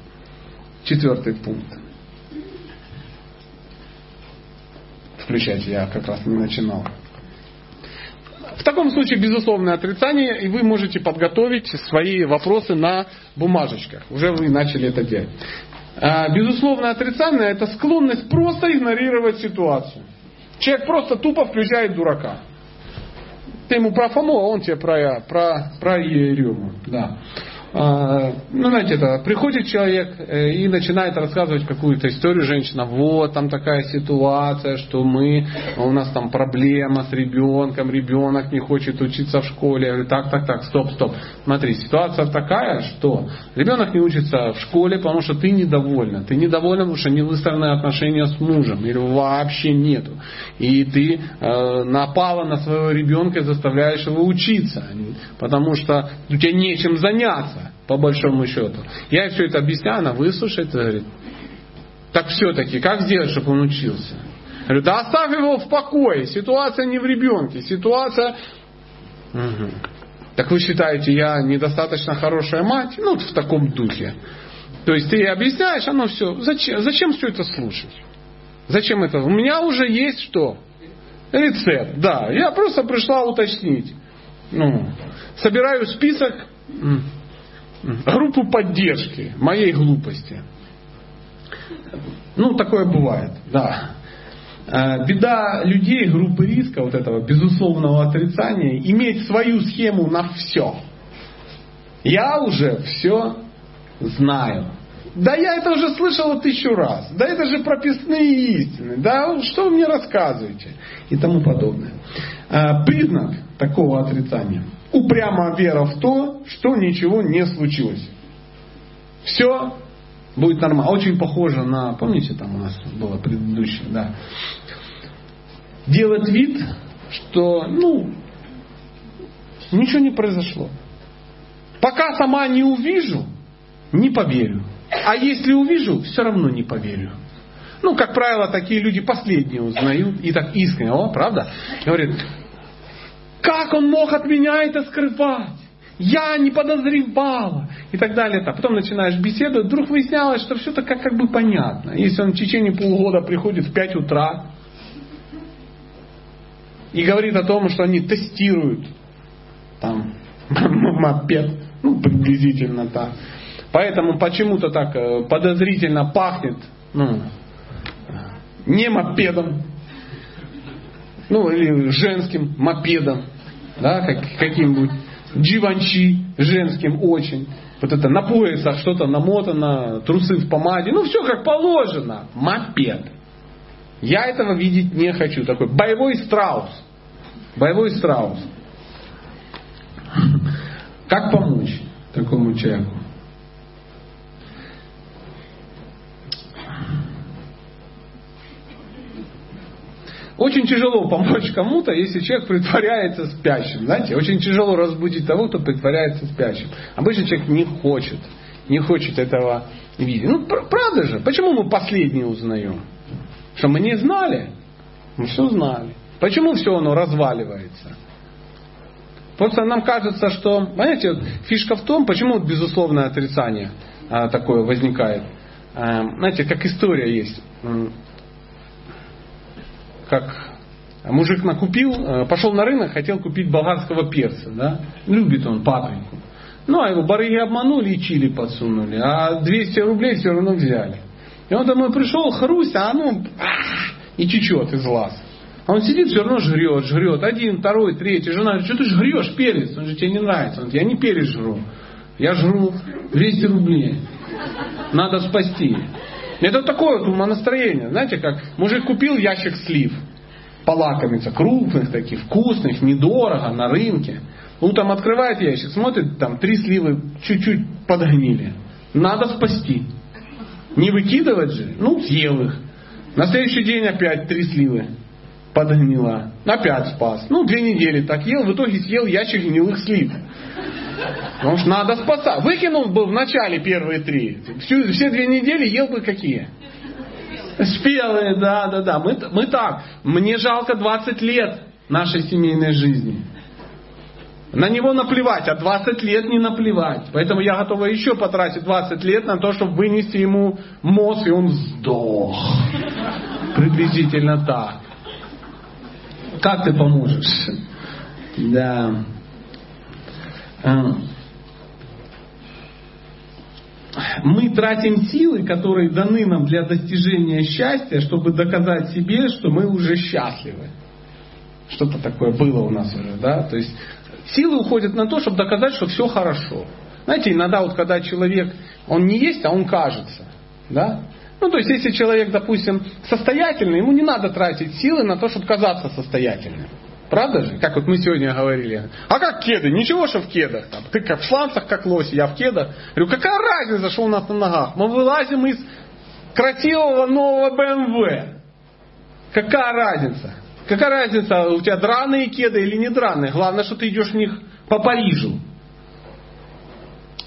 Четвертый пункт. Включайте, я как раз не начинал. В таком случае безусловное отрицание, и вы можете подготовить свои вопросы на бумажечках. Уже вы начали это делать. А, безусловное отрицание – это склонность просто игнорировать ситуацию. Человек просто тупо включает дурака. Ты ему про Фому, а он тебе про, про, про Ерему. Да. А, ну, знаете, это, приходит человек э, и начинает рассказывать какую-то историю женщина, вот там такая ситуация, что мы, у нас там проблема с ребенком, ребенок не хочет учиться в школе. Я говорю, так, так, так, стоп, стоп. Смотри, ситуация такая, что ребенок не учится в школе, потому что ты недовольна. Ты недовольна, потому что не выстроены отношения с мужем, или вообще нету. И ты э, напала на своего ребенка и заставляешь его учиться, потому что у тебя нечем заняться по большому счету. Я все это объясняю, она выслушает и говорит, так все-таки, как сделать, чтобы он учился? говорю, да оставь его в покое, ситуация не в ребенке, ситуация... Угу. Так вы считаете, я недостаточно хорошая мать? Ну, вот в таком духе. То есть ты объясняешь, оно все. Зачем, зачем все это слушать? Зачем это? У меня уже есть что? Рецепт, да. Я просто пришла уточнить. Ну, собираю список, группу поддержки моей глупости. Ну, такое бывает, да. Э, беда людей, группы риска, вот этого безусловного отрицания, иметь свою схему на все. Я уже все знаю. Да я это уже слышал тысячу раз. Да это же прописные истины. Да что вы мне рассказываете? И тому подобное. Э, признак такого отрицания. Упрямая вера в то, что ничего не случилось. Все будет нормально. Очень похоже на, помните, там у нас было предыдущее, да. Делать вид, что, ну, ничего не произошло. Пока сама не увижу, не поверю. А если увижу, все равно не поверю. Ну, как правило, такие люди последние узнают и так искренне, о, правда? Говорит, как он мог от меня это скрывать? Я не подозревала. И так далее. А потом начинаешь беседовать, вдруг выяснялось, что все так как бы понятно. Если он в течение полугода приходит в 5 утра и говорит о том, что они тестируют там (laughs) мопед, ну, приблизительно так. Поэтому почему-то так э, подозрительно пахнет, ну, не мопедом, ну, или женским мопедом, да, как, каким-нибудь дживанчи женским очень. Вот это на поясах что-то намотано, трусы в помаде. Ну, все как положено. Мопед. Я этого видеть не хочу. Такой боевой страус. Боевой страус. Как помочь такому человеку? Очень тяжело помочь кому-то, если человек притворяется спящим. Знаете, очень тяжело разбудить того, кто притворяется спящим. Обычно человек не хочет, не хочет этого видеть. Ну, правда же, почему мы последние узнаем? Что мы не знали? Мы все знали. Почему все оно разваливается? Просто нам кажется, что, понимаете, фишка в том, почему безусловное отрицание а, такое возникает. А, знаете, как история есть как мужик накупил, э, пошел на рынок, хотел купить болгарского перца, да? Любит он паприку. Ну, а его барыги обманули и чили подсунули, а 200 рублей все равно взяли. И он домой пришел, хрусть, а оно и чечет из глаз. А он сидит, все равно жрет, жрет. Один, второй, третий. Жена говорит, что ты жрешь перец? Он же тебе не нравится. Он говорит, я не перец жру. Я жру 200 рублей. Надо спасти. Это такое вот умонастроение. Знаете, как мужик купил ящик слив, полакомиться, крупных таких, вкусных, недорого, на рынке. Утром открывает ящик, смотрит, там три сливы чуть-чуть подгнили. Надо спасти. Не выкидывать же. Ну, съел их. На следующий день опять три сливы подгнила. Опять спас. Ну, две недели так ел, в итоге съел ящик гнилых слив. Потому что надо спасать. Выкинул бы в начале первые три. Всю, все две недели ел бы какие? Спелые, да, да, да. Мы, мы так. Мне жалко 20 лет нашей семейной жизни. На него наплевать, а 20 лет не наплевать. Поэтому я готова еще потратить 20 лет на то, чтобы вынести ему мозг, и он сдох. Приблизительно так. Как ты поможешь? Да. А. Мы тратим силы, которые даны нам для достижения счастья, чтобы доказать себе, что мы уже счастливы. Что-то такое было у нас уже, да? То есть силы уходят на то, чтобы доказать, что все хорошо. Знаете, иногда вот когда человек, он не есть, а он кажется, да? Ну, то есть, если человек, допустим, состоятельный, ему не надо тратить силы на то, чтобы казаться состоятельным. Правда же? Как вот мы сегодня говорили. А как кеды? Ничего, что в кедах. Там. Ты как в шланцах, как лось, я в кедах. Говорю, какая разница, что у нас на ногах? Мы вылазим из красивого нового БМВ. Какая разница? Какая разница, у тебя драные кеды или не драные? Главное, что ты идешь в них по Парижу.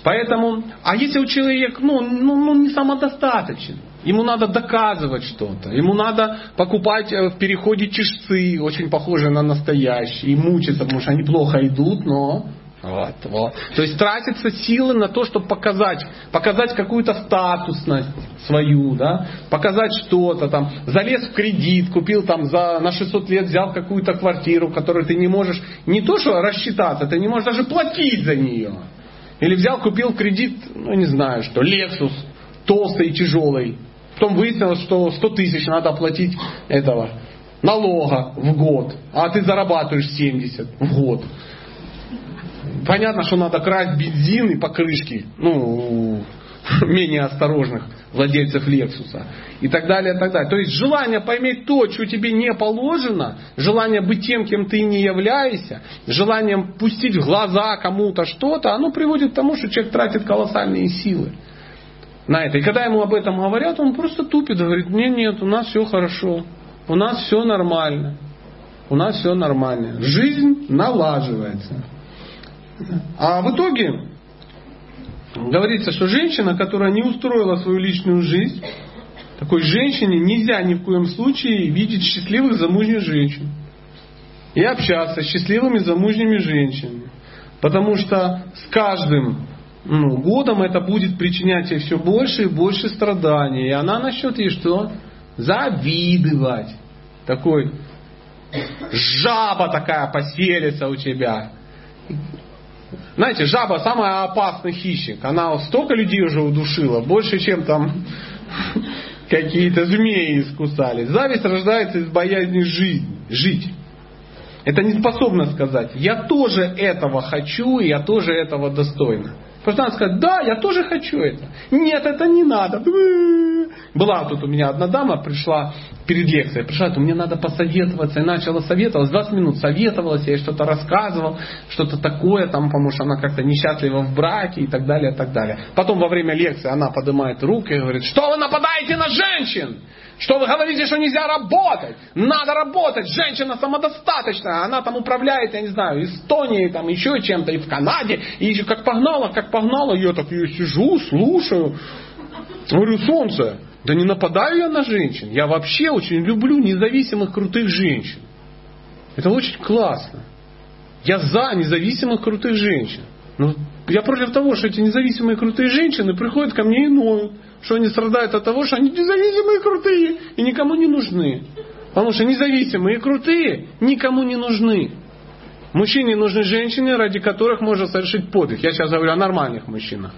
Поэтому, а если у человека, ну, ну, ну не самодостаточен, Ему надо доказывать что-то. Ему надо покупать э, в переходе часы, очень похожие на настоящие, и мучиться, потому что они плохо идут, но вот, вот. То есть тратятся силы на то, чтобы показать, показать какую-то статусность свою, да, показать что-то там, залез в кредит, купил там за, на 600 лет, взял какую-то квартиру, которую ты не можешь не то что рассчитаться, ты не можешь даже платить за нее. Или взял, купил кредит, ну не знаю что, Lexus, толстый и тяжелый. Потом выяснилось, что 100 тысяч надо оплатить этого налога в год, а ты зарабатываешь 70 в год. Понятно, что надо красть бензин и покрышки, ну, (laughs) менее осторожных владельцев Лексуса и так далее, и так далее. То есть желание поиметь то, что тебе не положено, желание быть тем, кем ты не являешься, желание пустить в глаза кому-то что-то, оно приводит к тому, что человек тратит колоссальные силы на это. И когда ему об этом говорят, он просто тупит, говорит, нет, нет, у нас все хорошо, у нас все нормально, у нас все нормально. Жизнь налаживается. А в итоге говорится, что женщина, которая не устроила свою личную жизнь, такой женщине нельзя ни в коем случае видеть счастливых замужних женщин и общаться с счастливыми замужними женщинами. Потому что с каждым ну, годом это будет причинять ей все больше и больше страданий. И она начнет ей что? Завидовать. Такой жаба такая поселится у тебя. Знаете, жаба самый опасный хищник. Она столько людей уже удушила, больше, чем там (laughs) какие-то змеи искусали. Зависть рождается из боязни жизни, жить. Это не способно сказать, я тоже этого хочу, я тоже этого достойна. Просто надо сказать, да, я тоже хочу это. Нет, это не надо. Была тут у меня одна дама, пришла перед лекцией, пришла, то мне надо посоветоваться, и начала советоваться, 20 минут советовалась, я ей что-то рассказывал, что-то такое, там, потому что она как-то несчастлива в браке и так далее, и так далее. Потом во время лекции она поднимает руки и говорит, что вы нападаете на женщин? Что вы говорите, что нельзя работать? Надо работать. Женщина самодостаточная. Она там управляет, я не знаю, Эстонией, там еще чем-то, и в Канаде. И еще как погнала, как погнала, я так ее сижу, слушаю. Говорю, солнце, да не нападаю я на женщин. Я вообще очень люблю независимых крутых женщин. Это очень классно. Я за независимых крутых женщин. Но я против того, что эти независимые крутые женщины приходят ко мне и ноют, что они страдают от того, что они независимые и крутые и никому не нужны. Потому что независимые и крутые никому не нужны. Мужчине нужны женщины, ради которых можно совершить подвиг. Я сейчас говорю о нормальных мужчинах.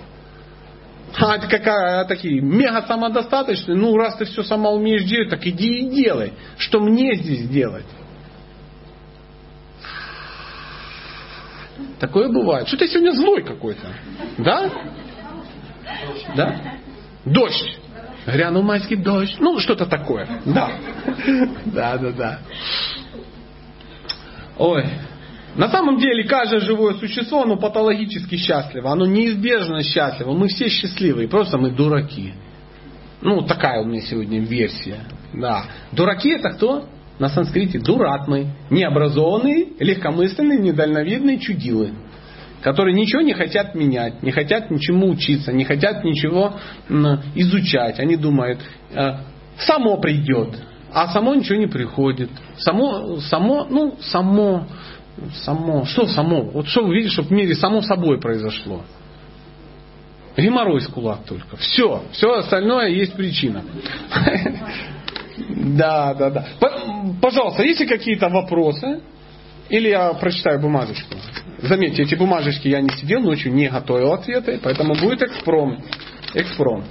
А это какая, такие мега самодостаточные. Ну, раз ты все сама умеешь делать, так иди и делай. Что мне здесь делать? Такое бывает. Что ты сегодня злой какой-то? Да? Да? Дождь. Грянул майский дождь. Ну, что-то такое. Да. Да, да, да. Ой. На самом деле, каждое живое существо, оно патологически счастливо. Оно неизбежно счастливо. Мы все счастливые. Просто мы дураки. Ну, такая у меня сегодня версия. Да. Дураки это кто? На санскрите дуратмы. Необразованные, легкомысленные, недальновидные чудилы которые ничего не хотят менять, не хотят ничему учиться, не хотят ничего изучать. Они думают, «Э, само придет, а само ничего не приходит. Само, само, ну, само, само, что само? Вот что вы видите, что в мире само собой произошло? Геморрой с кулак только. Все, все остальное есть причина. (laughs) Да, да, да. Пожалуйста, есть ли какие-то вопросы? Или я прочитаю бумажечку. Заметьте, эти бумажечки я не сидел ночью, не готовил ответы, поэтому будет экспром. Экспром.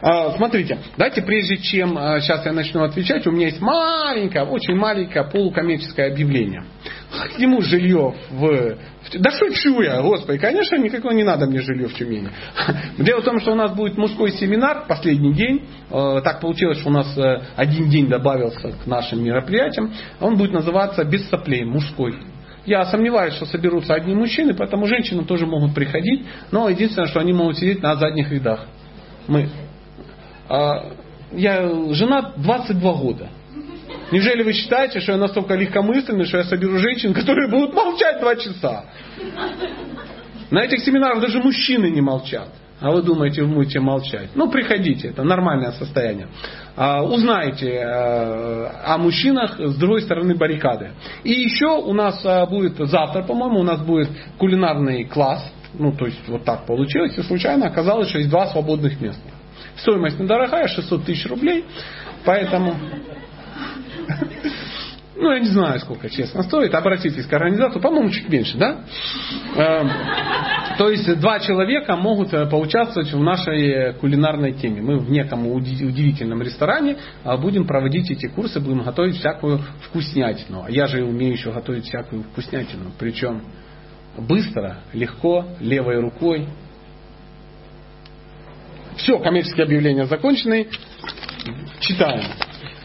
А, смотрите, давайте прежде чем а, сейчас я начну отвечать, у меня есть маленькое, очень маленькое полукоммерческое объявление. К нему жилье в... Да шучу я, господи, конечно, никакого не надо мне жилье в Тюмени. (laughs) Дело в том, что у нас будет мужской семинар, последний день. А, так получилось, что у нас э, один день добавился к нашим мероприятиям. Он будет называться «Без соплей», мужской. Я сомневаюсь, что соберутся одни мужчины, поэтому женщины тоже могут приходить, но единственное, что они могут сидеть на задних рядах. Мы. А, я женат 22 года. Неужели вы считаете, что я настолько легкомысленный, что я соберу женщин, которые будут молчать два часа? На этих семинарах даже мужчины не молчат. а вы думаете, вы будете молчать. Ну, приходите, это нормальное состояние. А, узнаете э, о мужчинах с другой стороны баррикады. И еще у нас э, будет завтра, по-моему, у нас будет кулинарный класс. Ну, то есть вот так получилось. И случайно оказалось, что есть два свободных места. Стоимость недорогая, 600 тысяч рублей. Поэтому ну, я не знаю, сколько честно стоит. Обратитесь к организатору. По-моему, чуть меньше, да? Эм, то есть два человека могут э, поучаствовать в нашей кулинарной теме. Мы в неком удивительном ресторане а, будем проводить эти курсы, будем готовить всякую вкуснятину. А я же умею еще готовить всякую вкуснятину. Причем быстро, легко, левой рукой. Все, коммерческие объявления закончены. Читаем.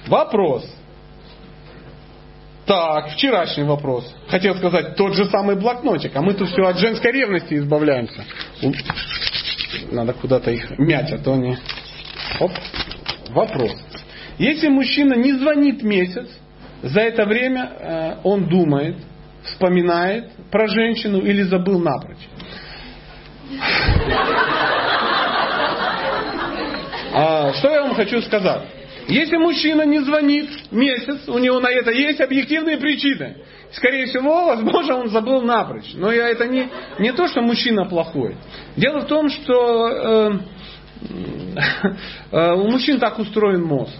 Вопрос. Так, вчерашний вопрос. Хотел сказать, тот же самый блокнотик, а мы тут все от женской ревности избавляемся. Надо куда-то их мять, а то они... Оп. Вопрос. Если мужчина не звонит месяц, за это время э, он думает, вспоминает про женщину или забыл напрочь. А, что я вам хочу сказать? Если мужчина не звонит месяц, у него на это есть объективные причины. Скорее всего, возможно, он забыл напрочь. Но я, это не, не то, что мужчина плохой. Дело в том, что э, (laughs) э, у мужчин так устроен мозг.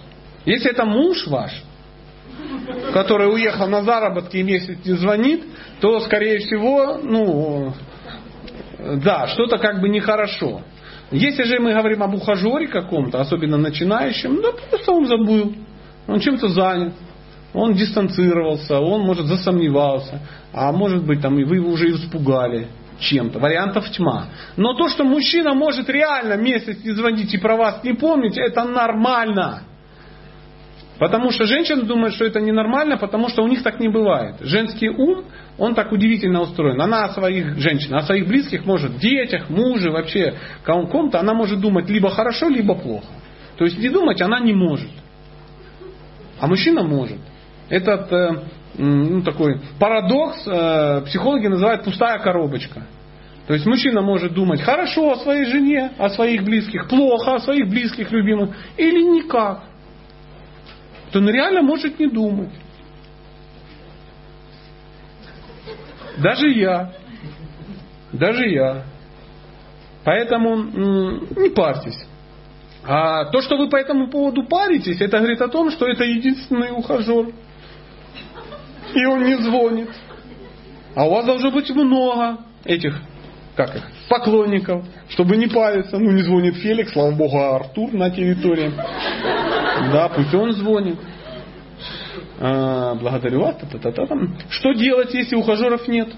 Если это муж ваш, который уехал на заработки и месяц не звонит, то, скорее всего, ну, да, что-то как бы нехорошо. Если же мы говорим об ухажере каком-то, особенно начинающем, да просто он забыл. Он чем-то занят. Он дистанцировался, он, может, засомневался. А может быть, там, и вы его уже испугали чем-то. Вариантов тьма. Но то, что мужчина может реально месяц не звонить и про вас не помнить, это нормально. Потому что женщины думают, что это ненормально, потому что у них так не бывает. Женский ум, он так удивительно устроен. Она о своих женщинах, о своих близких может, детях, муже, вообще ком-то, она может думать либо хорошо, либо плохо. То есть не думать она не может. А мужчина может. Этот э, ну, такой парадокс э, психологи называют пустая коробочка. То есть мужчина может думать хорошо о своей жене, о своих близких, плохо о своих близких, любимых, или никак то он реально может не думать. Даже я. Даже я. Поэтому не парьтесь. А то, что вы по этому поводу паритесь, это говорит о том, что это единственный ухажер. И он не звонит. А у вас должно быть много этих, как их, поклонников, чтобы не париться. Ну, не звонит Феликс, слава богу, а Артур на территории. Да, пусть он звонит. А, благодарю вас. Та -та -та -та. Что делать, если ухажеров нет?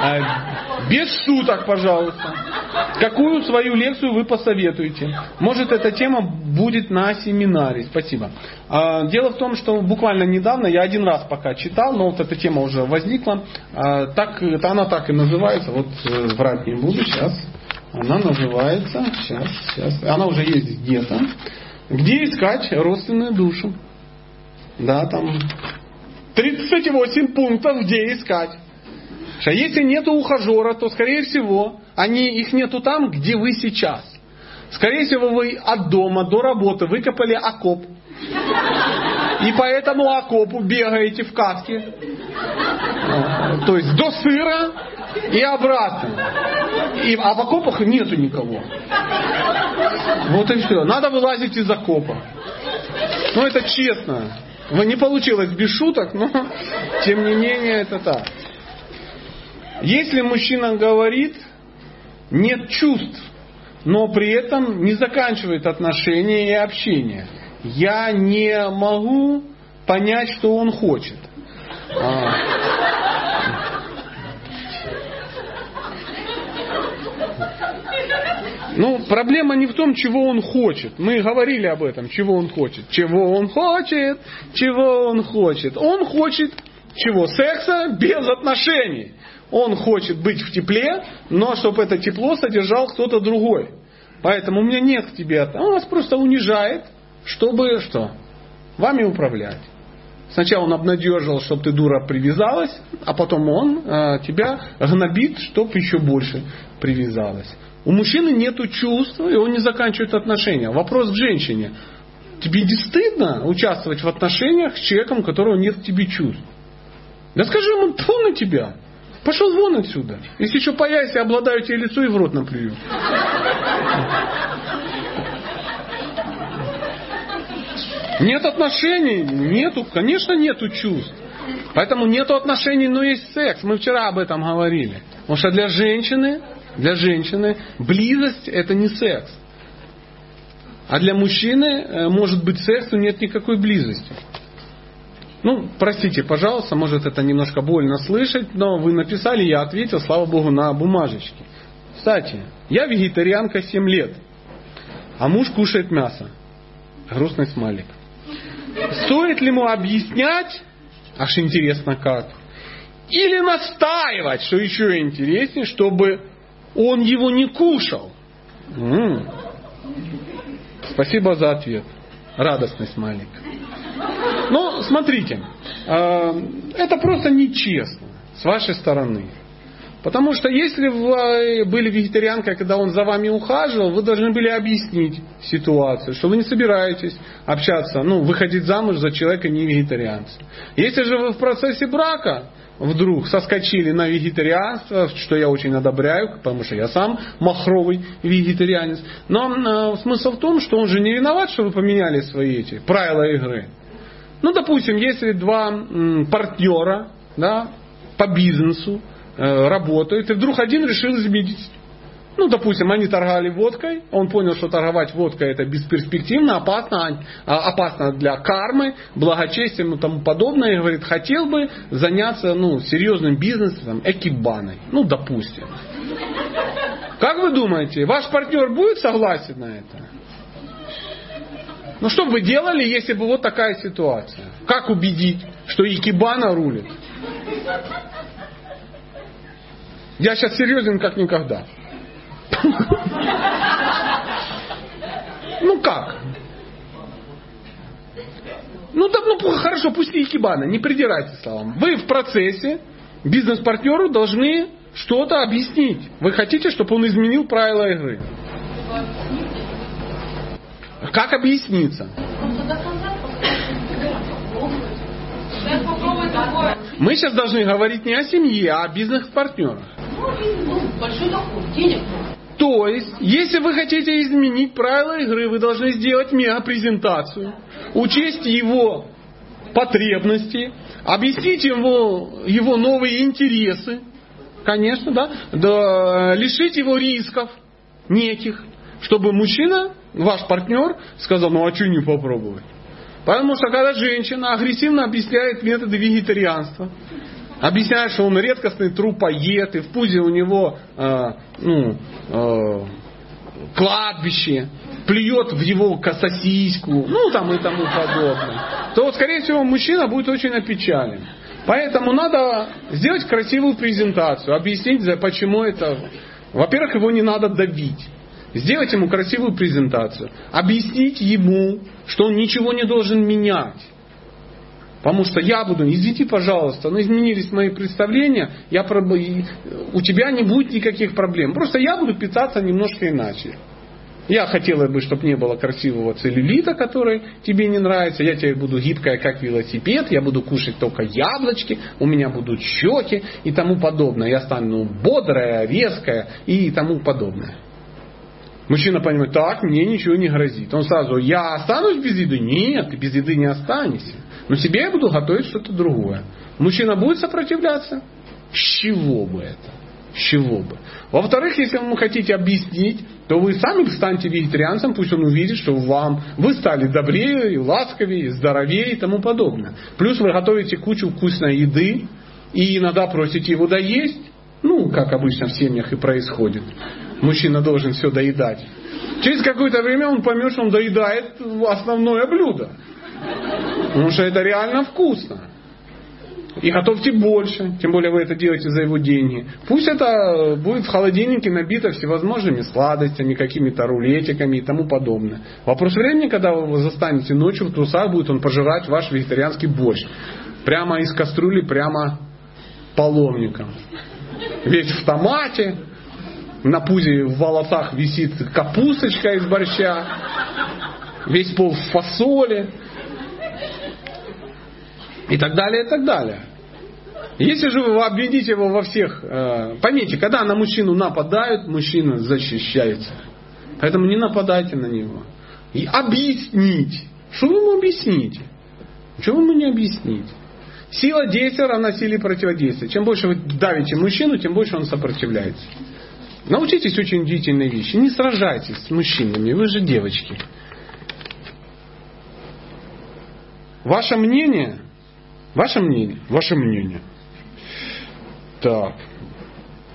А, без шуток, пожалуйста. Какую свою лекцию вы посоветуете? Может, эта тема будет на семинаре. Спасибо. А, дело в том, что буквально недавно, я один раз пока читал, но вот эта тема уже возникла. А, так, это она так и называется. Вот э, врать не буду сейчас. Она называется, сейчас, сейчас, она уже есть где-то. Где искать родственную душу? Да, там 38 пунктов, где искать. А если нету ухажера, то, скорее всего, они, их нету там, где вы сейчас. Скорее всего, вы от дома до работы выкопали окоп. И по этому окопу бегаете в каске. То есть до сыра и обратно. И, а в окопах нету никого. Вот и все. Надо вылазить из окопа. Ну это честно. Не получилось без шуток, но тем не менее это так. Если мужчина говорит, нет чувств, но при этом не заканчивает отношения и общение, я не могу понять, что он хочет. А, Ну, проблема не в том, чего он хочет. Мы говорили об этом, чего он хочет. Чего он хочет, чего он хочет. Он хочет чего? Секса без отношений. Он хочет быть в тепле, но чтобы это тепло содержал кто-то другой. Поэтому у меня нет к тебе... Он вас просто унижает, чтобы что? Вами управлять. Сначала он обнадеживал, чтобы ты дура привязалась, а потом он э, тебя гнобит, чтобы еще больше привязалась. У мужчины нет чувств, и он не заканчивает отношения. Вопрос к женщине. Тебе не стыдно участвовать в отношениях с человеком, у которого нет к тебе чувств? Да скажи ему, тьфу на тебя. Пошел вон отсюда. Если еще появится, обладаю тебе лицо и в рот наплюю. Нет отношений? Нету, конечно, нету чувств. Поэтому нету отношений, но есть секс. Мы вчера об этом говорили. Потому что для женщины, для женщины близость это не секс. А для мужчины э, может быть секс, но нет никакой близости. Ну, простите, пожалуйста, может это немножко больно слышать, но вы написали, я ответил, слава богу, на бумажечке. Кстати, я вегетарианка 7 лет, а муж кушает мясо. Грустный смайлик. Стоит ли ему объяснять, аж интересно как, или настаивать, что еще интереснее, чтобы он его не кушал? М-м. Спасибо за ответ. Радостный смайлик. Ну, смотрите, э, это просто нечестно с вашей стороны. Потому что если вы были вегетарианкой, когда он за вами ухаживал, вы должны были объяснить ситуацию, что вы не собираетесь общаться, ну, выходить замуж за человека не вегетарианца. Если же вы в процессе брака вдруг соскочили на вегетарианство, что я очень одобряю, потому что я сам махровый вегетарианец. Но э, смысл в том, что он же не виноват, что вы поменяли свои эти правила игры. Ну, допустим, если два партнера да, по бизнесу э, работают, и вдруг один решил изменить ну, допустим, они торговали водкой, он понял, что торговать водкой это бесперспективно, опасно, а, опасно для кармы, благочестием и тому подобное, и говорит, хотел бы заняться ну, серьезным бизнесом, экибаной, ну, допустим. Как вы думаете, ваш партнер будет согласен на это? Ну что бы вы делали, если бы вот такая ситуация? Как убедить, что Икебана рулит? Я сейчас серьезен как никогда. Ну как? Ну да, ну хорошо, пусть Икебана, не придирайтесь словам. Вы в процессе бизнес-партнеру должны что-то объяснить. Вы хотите, чтобы он изменил правила игры? Как объясниться? Мы сейчас должны говорить не о семье, а о бизнес-партнерах. Доход, денег То есть, если вы хотите изменить правила игры, вы должны сделать мега-презентацию, учесть его потребности, объяснить ему его новые интересы, конечно, да, да лишить его рисков неких, чтобы мужчина, ваш партнер, сказал, ну а что не попробовать? Потому что когда женщина агрессивно объясняет методы вегетарианства, объясняет, что он редкостный трупоед, и в пузе у него э, ну, э, кладбище, плюет в его сосиску, ну там и тому подобное, то, скорее всего, мужчина будет очень опечален. Поэтому надо сделать красивую презентацию, объяснить, почему это... Во-первых, его не надо давить. Сделать ему красивую презентацию. Объяснить ему, что он ничего не должен менять. Потому что я буду, извините, пожалуйста, но изменились мои представления, я, у тебя не будет никаких проблем. Просто я буду питаться немножко иначе. Я хотела бы, чтобы не было красивого целлюлита, который тебе не нравится. Я тебе буду гибкая, как велосипед. Я буду кушать только яблочки. У меня будут щеки и тому подобное. Я стану бодрая, веская и тому подобное. Мужчина понимает, так, мне ничего не грозит. Он сразу, я останусь без еды? Нет, ты без еды не останешься. Но себе я буду готовить что-то другое. Мужчина будет сопротивляться? С чего бы это? С чего бы? Во-вторых, если вы хотите объяснить, то вы сами станьте вегетарианцем, пусть он увидит, что вам вы стали добрее, и ласковее, здоровее и тому подобное. Плюс вы готовите кучу вкусной еды, и иногда просите его доесть, ну, как обычно в семьях и происходит. Мужчина должен все доедать. Через какое-то время он поймет, что он доедает основное блюдо. Потому что это реально вкусно. И готовьте больше, тем более вы это делаете за его деньги. Пусть это будет в холодильнике набито всевозможными сладостями, какими-то рулетиками и тому подобное. Вопрос времени, когда вы его застанете ночью в трусах, будет он пожирать ваш вегетарианский борщ. Прямо из кастрюли, прямо паломником. Весь в томате, на пузе в волосах висит капусточка из борща, весь пол в фасоли и так далее, и так далее. Если же вы обведите его во всех... Э, поймите, когда на мужчину нападают, мужчина защищается. Поэтому не нападайте на него. И объяснить. Что вы ему объясните? Ничего вы ему не объясните. Сила действия равна силе противодействия. Чем больше вы давите мужчину, тем больше он сопротивляется. Научитесь очень удивительные вещи. Не сражайтесь с мужчинами, вы же девочки. Ваше мнение, ваше мнение, ваше мнение. Так.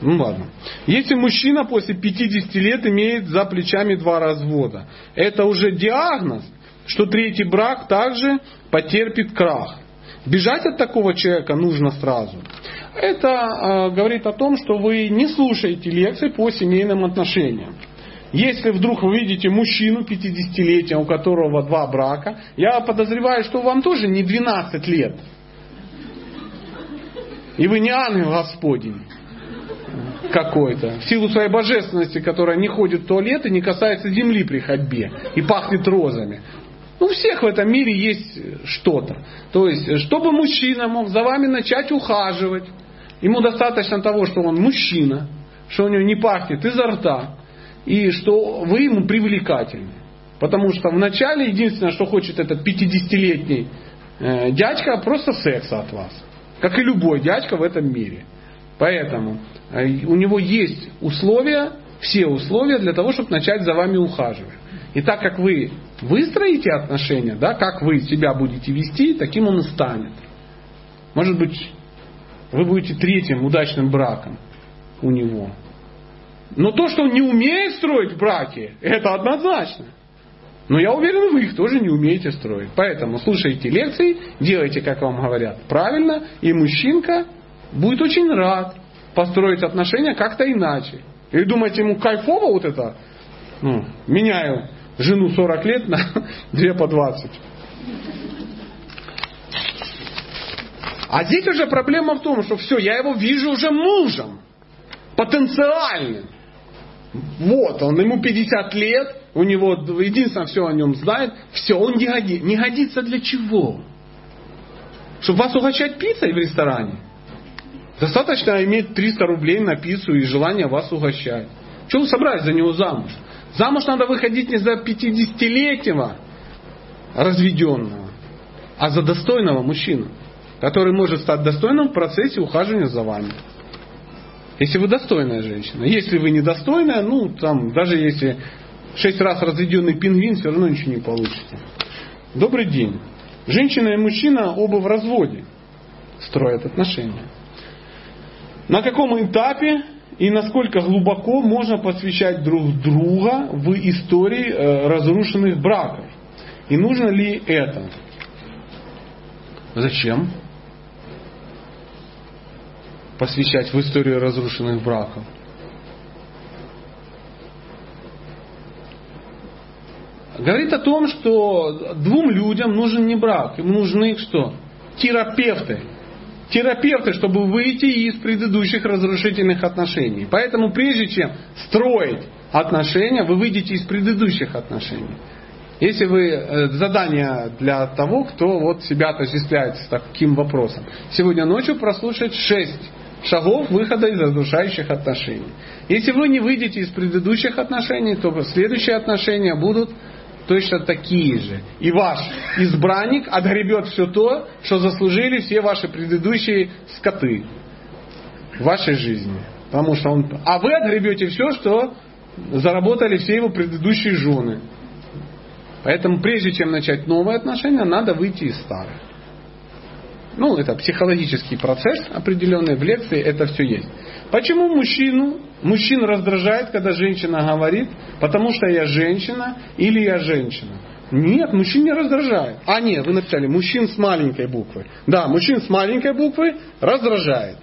Ну ладно. Если мужчина после 50 лет имеет за плечами два развода, это уже диагноз, что третий брак также потерпит крах. Бежать от такого человека нужно сразу. Это э, говорит о том, что вы не слушаете лекции по семейным отношениям. Если вдруг вы видите мужчину 50-летия, у которого два брака, я подозреваю, что вам тоже не 12 лет. И вы не ангел Господень какой-то, в силу своей божественности, которая не ходит в туалет и не касается земли при ходьбе и пахнет розами. У всех в этом мире есть что-то. То есть, чтобы мужчина мог за вами начать ухаживать, ему достаточно того, что он мужчина, что у него не пахнет изо рта, и что вы ему привлекательны. Потому что вначале единственное, что хочет этот 50-летний э, дядька, просто секса от вас. Как и любой дядька в этом мире. Поэтому э, у него есть условия, все условия для того, чтобы начать за вами ухаживать. И так как вы выстроите отношения, да, как вы себя будете вести, таким он и станет. Может быть, вы будете третьим удачным браком у него. Но то, что он не умеет строить браки, это однозначно. Но я уверен, вы их тоже не умеете строить. Поэтому слушайте лекции, делайте, как вам говорят, правильно, и мужчинка будет очень рад построить отношения как-то иначе. И думаете, ему кайфово вот это? Ну, меняю жену 40 лет на (laughs) 2 по 20. А здесь уже проблема в том, что все, я его вижу уже мужем. Потенциальным. Вот, он ему 50 лет, у него единственное все о нем знает, все, он не, годи, не годится для чего? Чтобы вас угощать пиццей в ресторане? Достаточно иметь 300 рублей на пиццу и желание вас угощать. Чего вы собрались за него замуж? Замуж надо выходить не за 50-летнего разведенного, а за достойного мужчину, который может стать достойным в процессе ухаживания за вами. Если вы достойная женщина. Если вы недостойная, ну, там, даже если шесть раз разведенный пингвин, все равно ничего не получится. Добрый день. Женщина и мужчина оба в разводе строят отношения. На каком этапе и насколько глубоко можно посвящать друг друга в истории э, разрушенных браков? И нужно ли это? Зачем? посвящать в историю разрушенных браков. Говорит о том, что двум людям нужен не брак, им нужны что? Терапевты. Терапевты, чтобы выйти из предыдущих разрушительных отношений. Поэтому прежде чем строить отношения, вы выйдете из предыдущих отношений. Если вы э, задание для того, кто вот себя отождествляет с таким вопросом. Сегодня ночью прослушать шесть шагов выхода из разрушающих отношений. Если вы не выйдете из предыдущих отношений, то следующие отношения будут точно такие же. И ваш избранник отгребет все то, что заслужили все ваши предыдущие скоты в вашей жизни. Потому что он... А вы отгребете все, что заработали все его предыдущие жены. Поэтому прежде чем начать новые отношения, надо выйти из старых. Ну, это психологический процесс определенный, в лекции это все есть. Почему мужчину, мужчин раздражает, когда женщина говорит, потому что я женщина или я женщина? Нет, мужчин не раздражает. А нет, вы написали мужчин с маленькой буквы. Да, мужчин с маленькой буквы раздражает.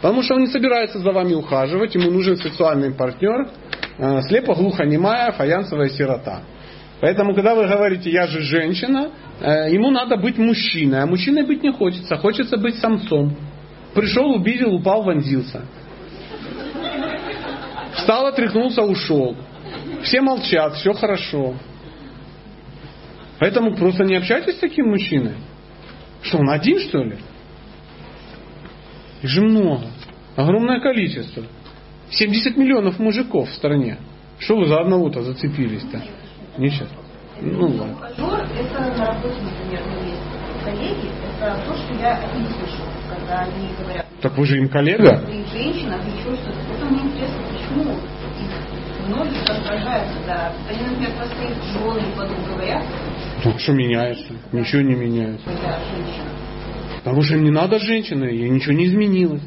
Потому что он не собирается за вами ухаживать, ему нужен сексуальный партнер, э, слепо-глухонемая фаянсовая сирота. Поэтому, когда вы говорите, я же женщина, э, ему надо быть мужчиной, а мужчиной быть не хочется, хочется быть самцом. Пришел, увидел, упал, вонзился. Встал, отряхнулся, ушел. Все молчат, все хорошо. Поэтому просто не общайтесь с таким мужчиной. Что, он один, что ли? Их же много. Огромное количество. 70 миллионов мужиков в стране. Что вы за одного-то зацепились-то? Не сейчас. Ну ладно. Это на работе, например, коллеги, это то, что я не слышу, когда они говорят, Так вы же им коллега? женщина, еще что-то. Это мне интересно, почему их многих раздражают, когда они, например, про своих жен или подруг говорят, Ну, что меняется? Ничего не меняется. что женщина. Потому что им не надо женщины, ей ничего не изменилось.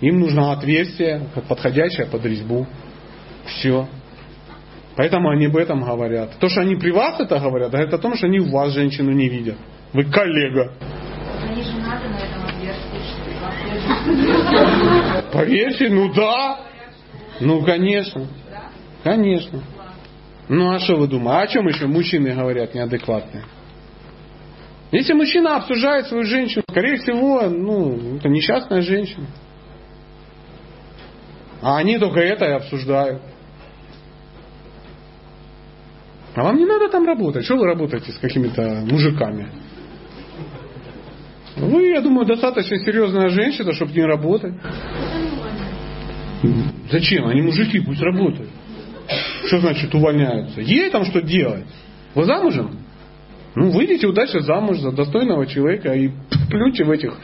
Им нужно отверстие, как подходящее под резьбу. Все. Поэтому они об этом говорят. То, что они при вас это говорят, говорит о том, что они у вас женщину не видят. Вы коллега. Они женаты на этом отверстии, что (laughs) Поверьте, ну да. Ну, конечно. Конечно. Ну, а что вы думаете? А о чем еще мужчины говорят неадекватные? Если мужчина обсуждает свою женщину, скорее всего, ну, это несчастная женщина. А они только это и обсуждают. А вам не надо там работать. Что вы работаете с какими-то мужиками? Вы, я думаю, достаточно серьезная женщина, чтобы не работать. Зачем? Они мужики, пусть работают. Что значит увольняются? Ей там что делать? Вы замужем? Ну, выйдите удачно замуж за достойного человека и плюньте в этих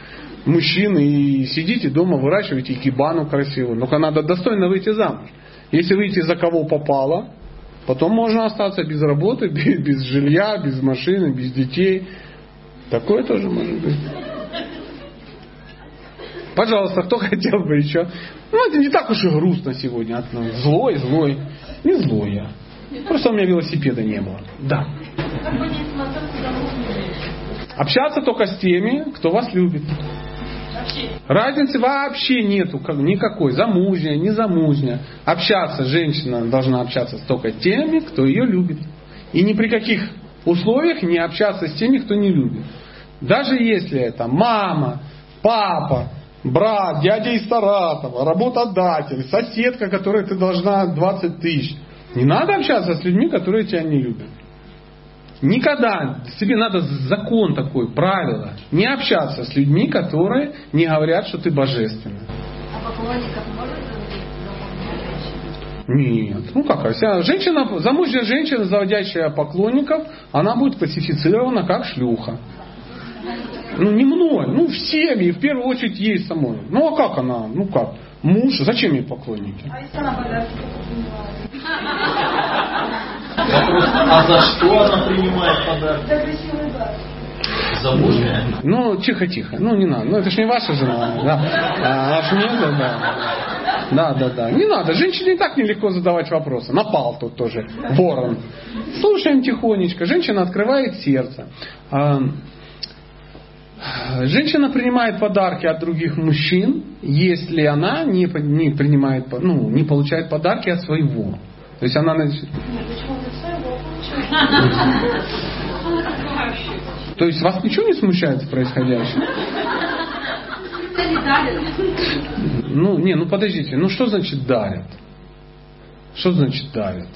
мужчин и сидите дома, выращивайте икебану красивую. Но надо достойно выйти замуж. Если выйти за кого попало, потом можно остаться без работы, (laughs) без, без жилья, без машины, без детей. Такое тоже может быть. Пожалуйста, кто хотел бы еще? Ну, это не так уж и грустно сегодня. Злой, злой. Не злой я. Просто у меня велосипеда не было. Да. Общаться только с теми, кто вас любит. Разницы вообще нету как- никакой. Замужняя, не замужняя. Общаться женщина должна общаться с только теми, кто ее любит. И ни при каких условиях не общаться с теми, кто не любит. Даже если это мама, папа, брат, дядя из Саратова, работодатель, соседка, которой ты должна 20 тысяч. Не надо общаться с людьми, которые тебя не любят. Никогда себе надо закон такой, правило. Не общаться с людьми, которые не говорят, что ты божественный. А поклонников? Нет. Ну как, а вся женщина, замужняя женщина, заводящая поклонников, она будет классифицирована как шлюха. Ну не мной, ну всеми, и в первую очередь ей самой. Ну а как она, ну как? Муж, зачем ей поклонники? А если она подарки Вопрос, а за что она принимает подарок? За красивый. Замужняя? Ну, тихо-тихо, ну не надо, ну это ж не ваша жена, да. А, аж нет, да, да. Да, да, да. Не надо, женщине и так нелегко задавать вопросы. Напал тут тоже ворон. Слушаем тихонечко. Женщина открывает сердце. Женщина принимает подарки от других мужчин, если она не, не принимает, ну, не получает подарки от своего. То есть она То есть вас ничего не смущает в происходящем? Ну, не, ну подождите, ну что значит дарят? Что значит дарят?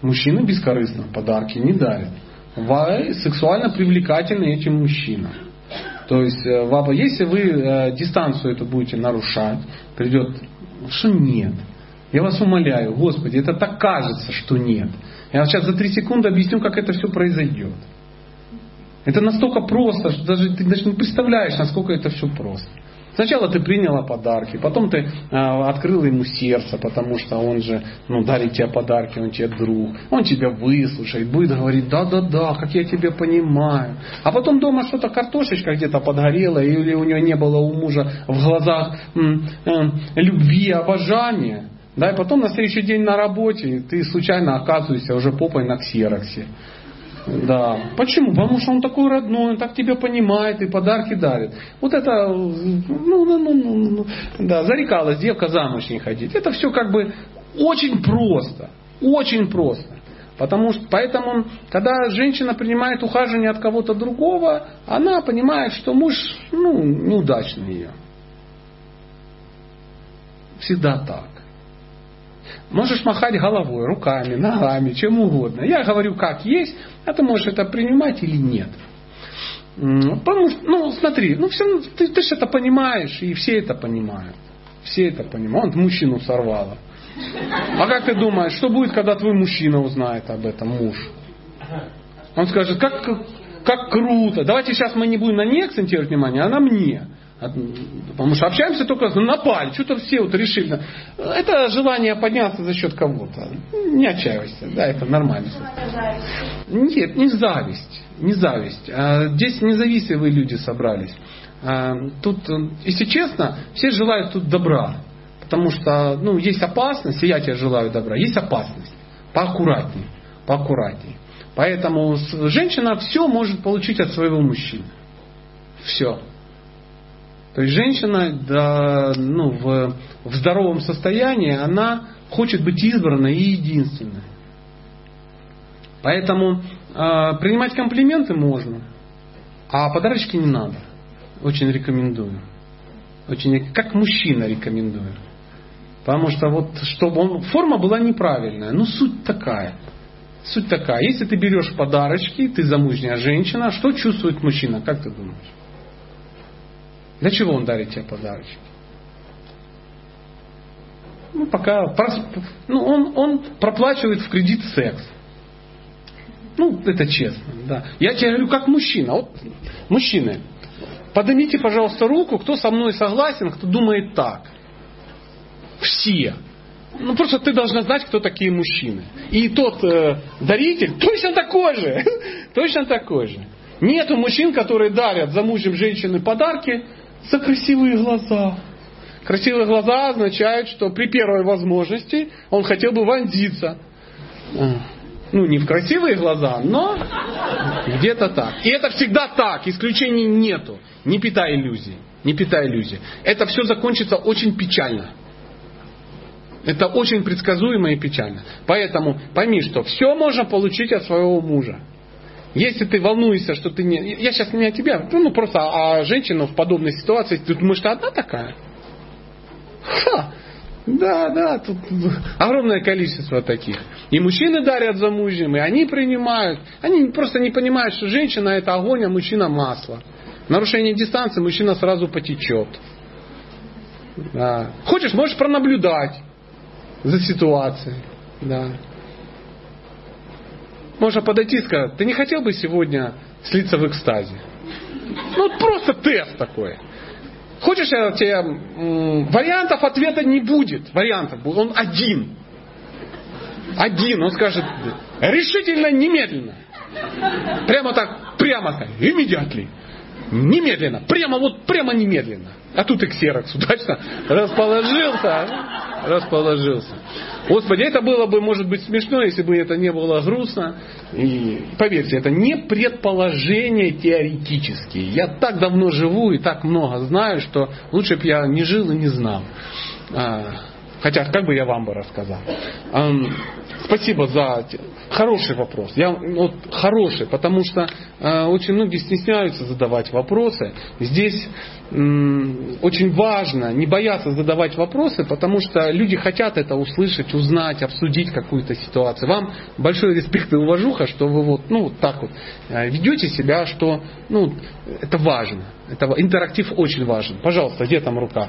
Мужчины бескорыстно подарки не дарят. Вы сексуально привлекательны этим мужчинам. То есть, э, если вы э, дистанцию эту будете нарушать, придет, что нет. Я вас умоляю, Господи, это так кажется, что нет. Я сейчас за три секунды объясню, как это все произойдет. Это настолько просто, что даже ты даже не представляешь, насколько это все просто. Сначала ты приняла подарки, потом ты э, открыла ему сердце, потому что он же ну, дарит тебе подарки, он тебе друг. Он тебя выслушает, будет говорить, да-да-да, как я тебя понимаю. А потом дома что-то картошечка где-то подгорела, или у него не было у мужа в глазах м, м, любви, обожания. Да, и потом на следующий день на работе ты случайно оказываешься уже попой на ксероксе. Да. Почему? Потому что он такой родной, он так тебя понимает и подарки дарит. Вот это, ну, ну, ну, ну, ну да, зарекалась девка замуж не ходить. Это все как бы очень просто. Очень просто. Потому что, поэтому, когда женщина принимает ухаживание от кого-то другого, она понимает, что муж ну, неудачный ее. Всегда так. Можешь махать головой, руками, ногами, чем угодно. Я говорю, как есть, а ты можешь это принимать или нет. Потому что, ну, смотри, ну, все, ты, ты же это понимаешь, и все это понимают. Все это понимают. Он мужчину сорвала. А как ты думаешь, что будет, когда твой мужчина узнает об этом, муж? Он скажет, как, как круто. Давайте сейчас мы не будем на ней акцентировать внимание, а на мне. Потому что общаемся только на паль. Что-то все вот решили. Это желание подняться за счет кого-то. Не отчаивайся. Да, это нормально. Нет, не зависть. Не зависть. А здесь независимые люди собрались. А тут, если честно, все желают тут добра. Потому что ну, есть опасность, и я тебе желаю добра, есть опасность. Поаккуратней, поаккуратней. Поэтому женщина все может получить от своего мужчины. Все. То есть женщина да, ну, в, в здоровом состоянии, она хочет быть избранной и единственной. Поэтому э, принимать комплименты можно, а подарочки не надо. Очень рекомендую. Очень, как мужчина рекомендую. Потому что вот, чтобы он, форма была неправильная, но суть такая. Суть такая. Если ты берешь подарочки, ты замужняя женщина, что чувствует мужчина, как ты думаешь? Для чего он дарит тебе подарочки? Ну, пока, ну, он, он проплачивает в кредит секс. Ну, это честно, да. Я тебе говорю, как мужчина. Вот, мужчины, поднимите, пожалуйста, руку, кто со мной согласен, кто думает так. Все. Ну просто ты должна знать, кто такие мужчины. И тот э, даритель точно такой же. (laughs) точно такой же. Нету мужчин, которые дарят замужним женщины подарки за красивые глаза. Красивые глаза означают, что при первой возможности он хотел бы вонзиться. А, ну, не в красивые глаза, но где-то так. И это всегда так, исключений нету. Не питай иллюзий. Не питай иллюзий. Это все закончится очень печально. Это очень предсказуемо и печально. Поэтому пойми, что все можно получить от своего мужа. Если ты волнуешься, что ты не... Я сейчас не о тебе, ну просто о женщину в подобной ситуации. Ты думаешь, ты одна такая? Ха! Да, да, тут огромное количество таких. И мужчины дарят замужним, и они принимают. Они просто не понимают, что женщина это огонь, а мужчина масло. Нарушение дистанции, мужчина сразу потечет. Да. Хочешь, можешь пронаблюдать за ситуацией. Да. Можно подойти и сказать, ты не хотел бы сегодня слиться в экстазе? Ну, просто тест такой. Хочешь, я тебе... Вариантов ответа не будет. Вариантов будет. Он один. Один. Он скажет, решительно, немедленно. Прямо так, прямо так, immediately. Немедленно. Прямо вот, прямо немедленно. А тут и ксерокс удачно (laughs) расположился. Расположился. Господи, это было бы, может быть, смешно, если бы это не было грустно. И поверьте, это не предположения теоретические. Я так давно живу и так много знаю, что лучше бы я не жил и не знал. Хотя, как бы я вам бы рассказал. Спасибо за хороший вопрос. Я, вот, хороший, потому что э, очень многие стесняются задавать вопросы. Здесь э, очень важно не бояться задавать вопросы, потому что люди хотят это услышать, узнать, обсудить какую-то ситуацию. Вам большой респект и уважуха, что вы вот, ну, вот так вот э, ведете себя, что ну, это важно. Это, интерактив очень важен. Пожалуйста, где там рука?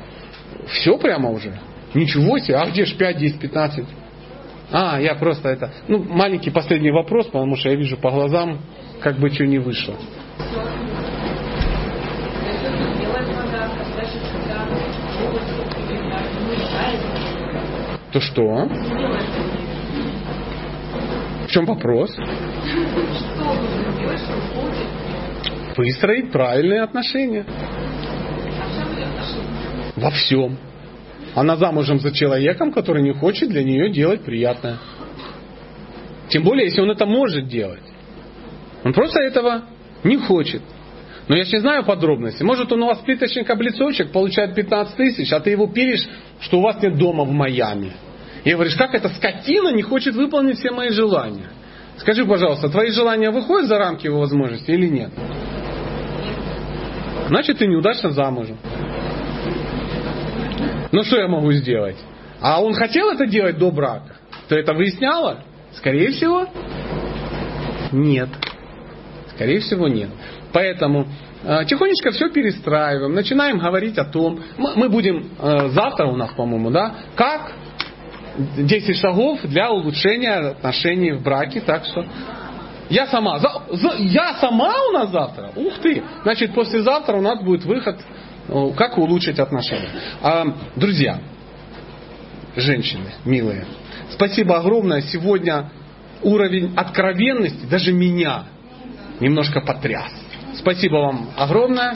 Все прямо уже? Ничего себе, а где ж 5, 10, 15? А, я просто это... Ну, маленький последний вопрос, потому что я вижу по глазам, как бы что не вышло. То что? В чем вопрос? Выстроить правильные отношения. Во всем. Она замужем за человеком, который не хочет для нее делать приятное. Тем более, если он это может делать. Он просто этого не хочет. Но я же не знаю подробностей. Может, он у вас плиточник-облицовщик, получает 15 тысяч, а ты его пилишь, что у вас нет дома в Майами. И говоришь, как эта скотина не хочет выполнить все мои желания. Скажи, пожалуйста, твои желания выходят за рамки его возможностей или нет? Значит, ты неудачно замужем. Ну что я могу сделать? А он хотел это делать до брака? Ты это выясняла? Скорее всего, нет. Скорее всего, нет. Поэтому э, тихонечко все перестраиваем, начинаем говорить о том, мы, будем э, завтра у нас, по-моему, да, как 10 шагов для улучшения отношений в браке, так что я сама, за, за, я сама у нас завтра, ух ты, значит послезавтра у нас будет выход, как улучшить отношения. А, друзья, женщины, милые, спасибо огромное, сегодня уровень откровенности даже меня немножко потряс. Спасибо вам огромное.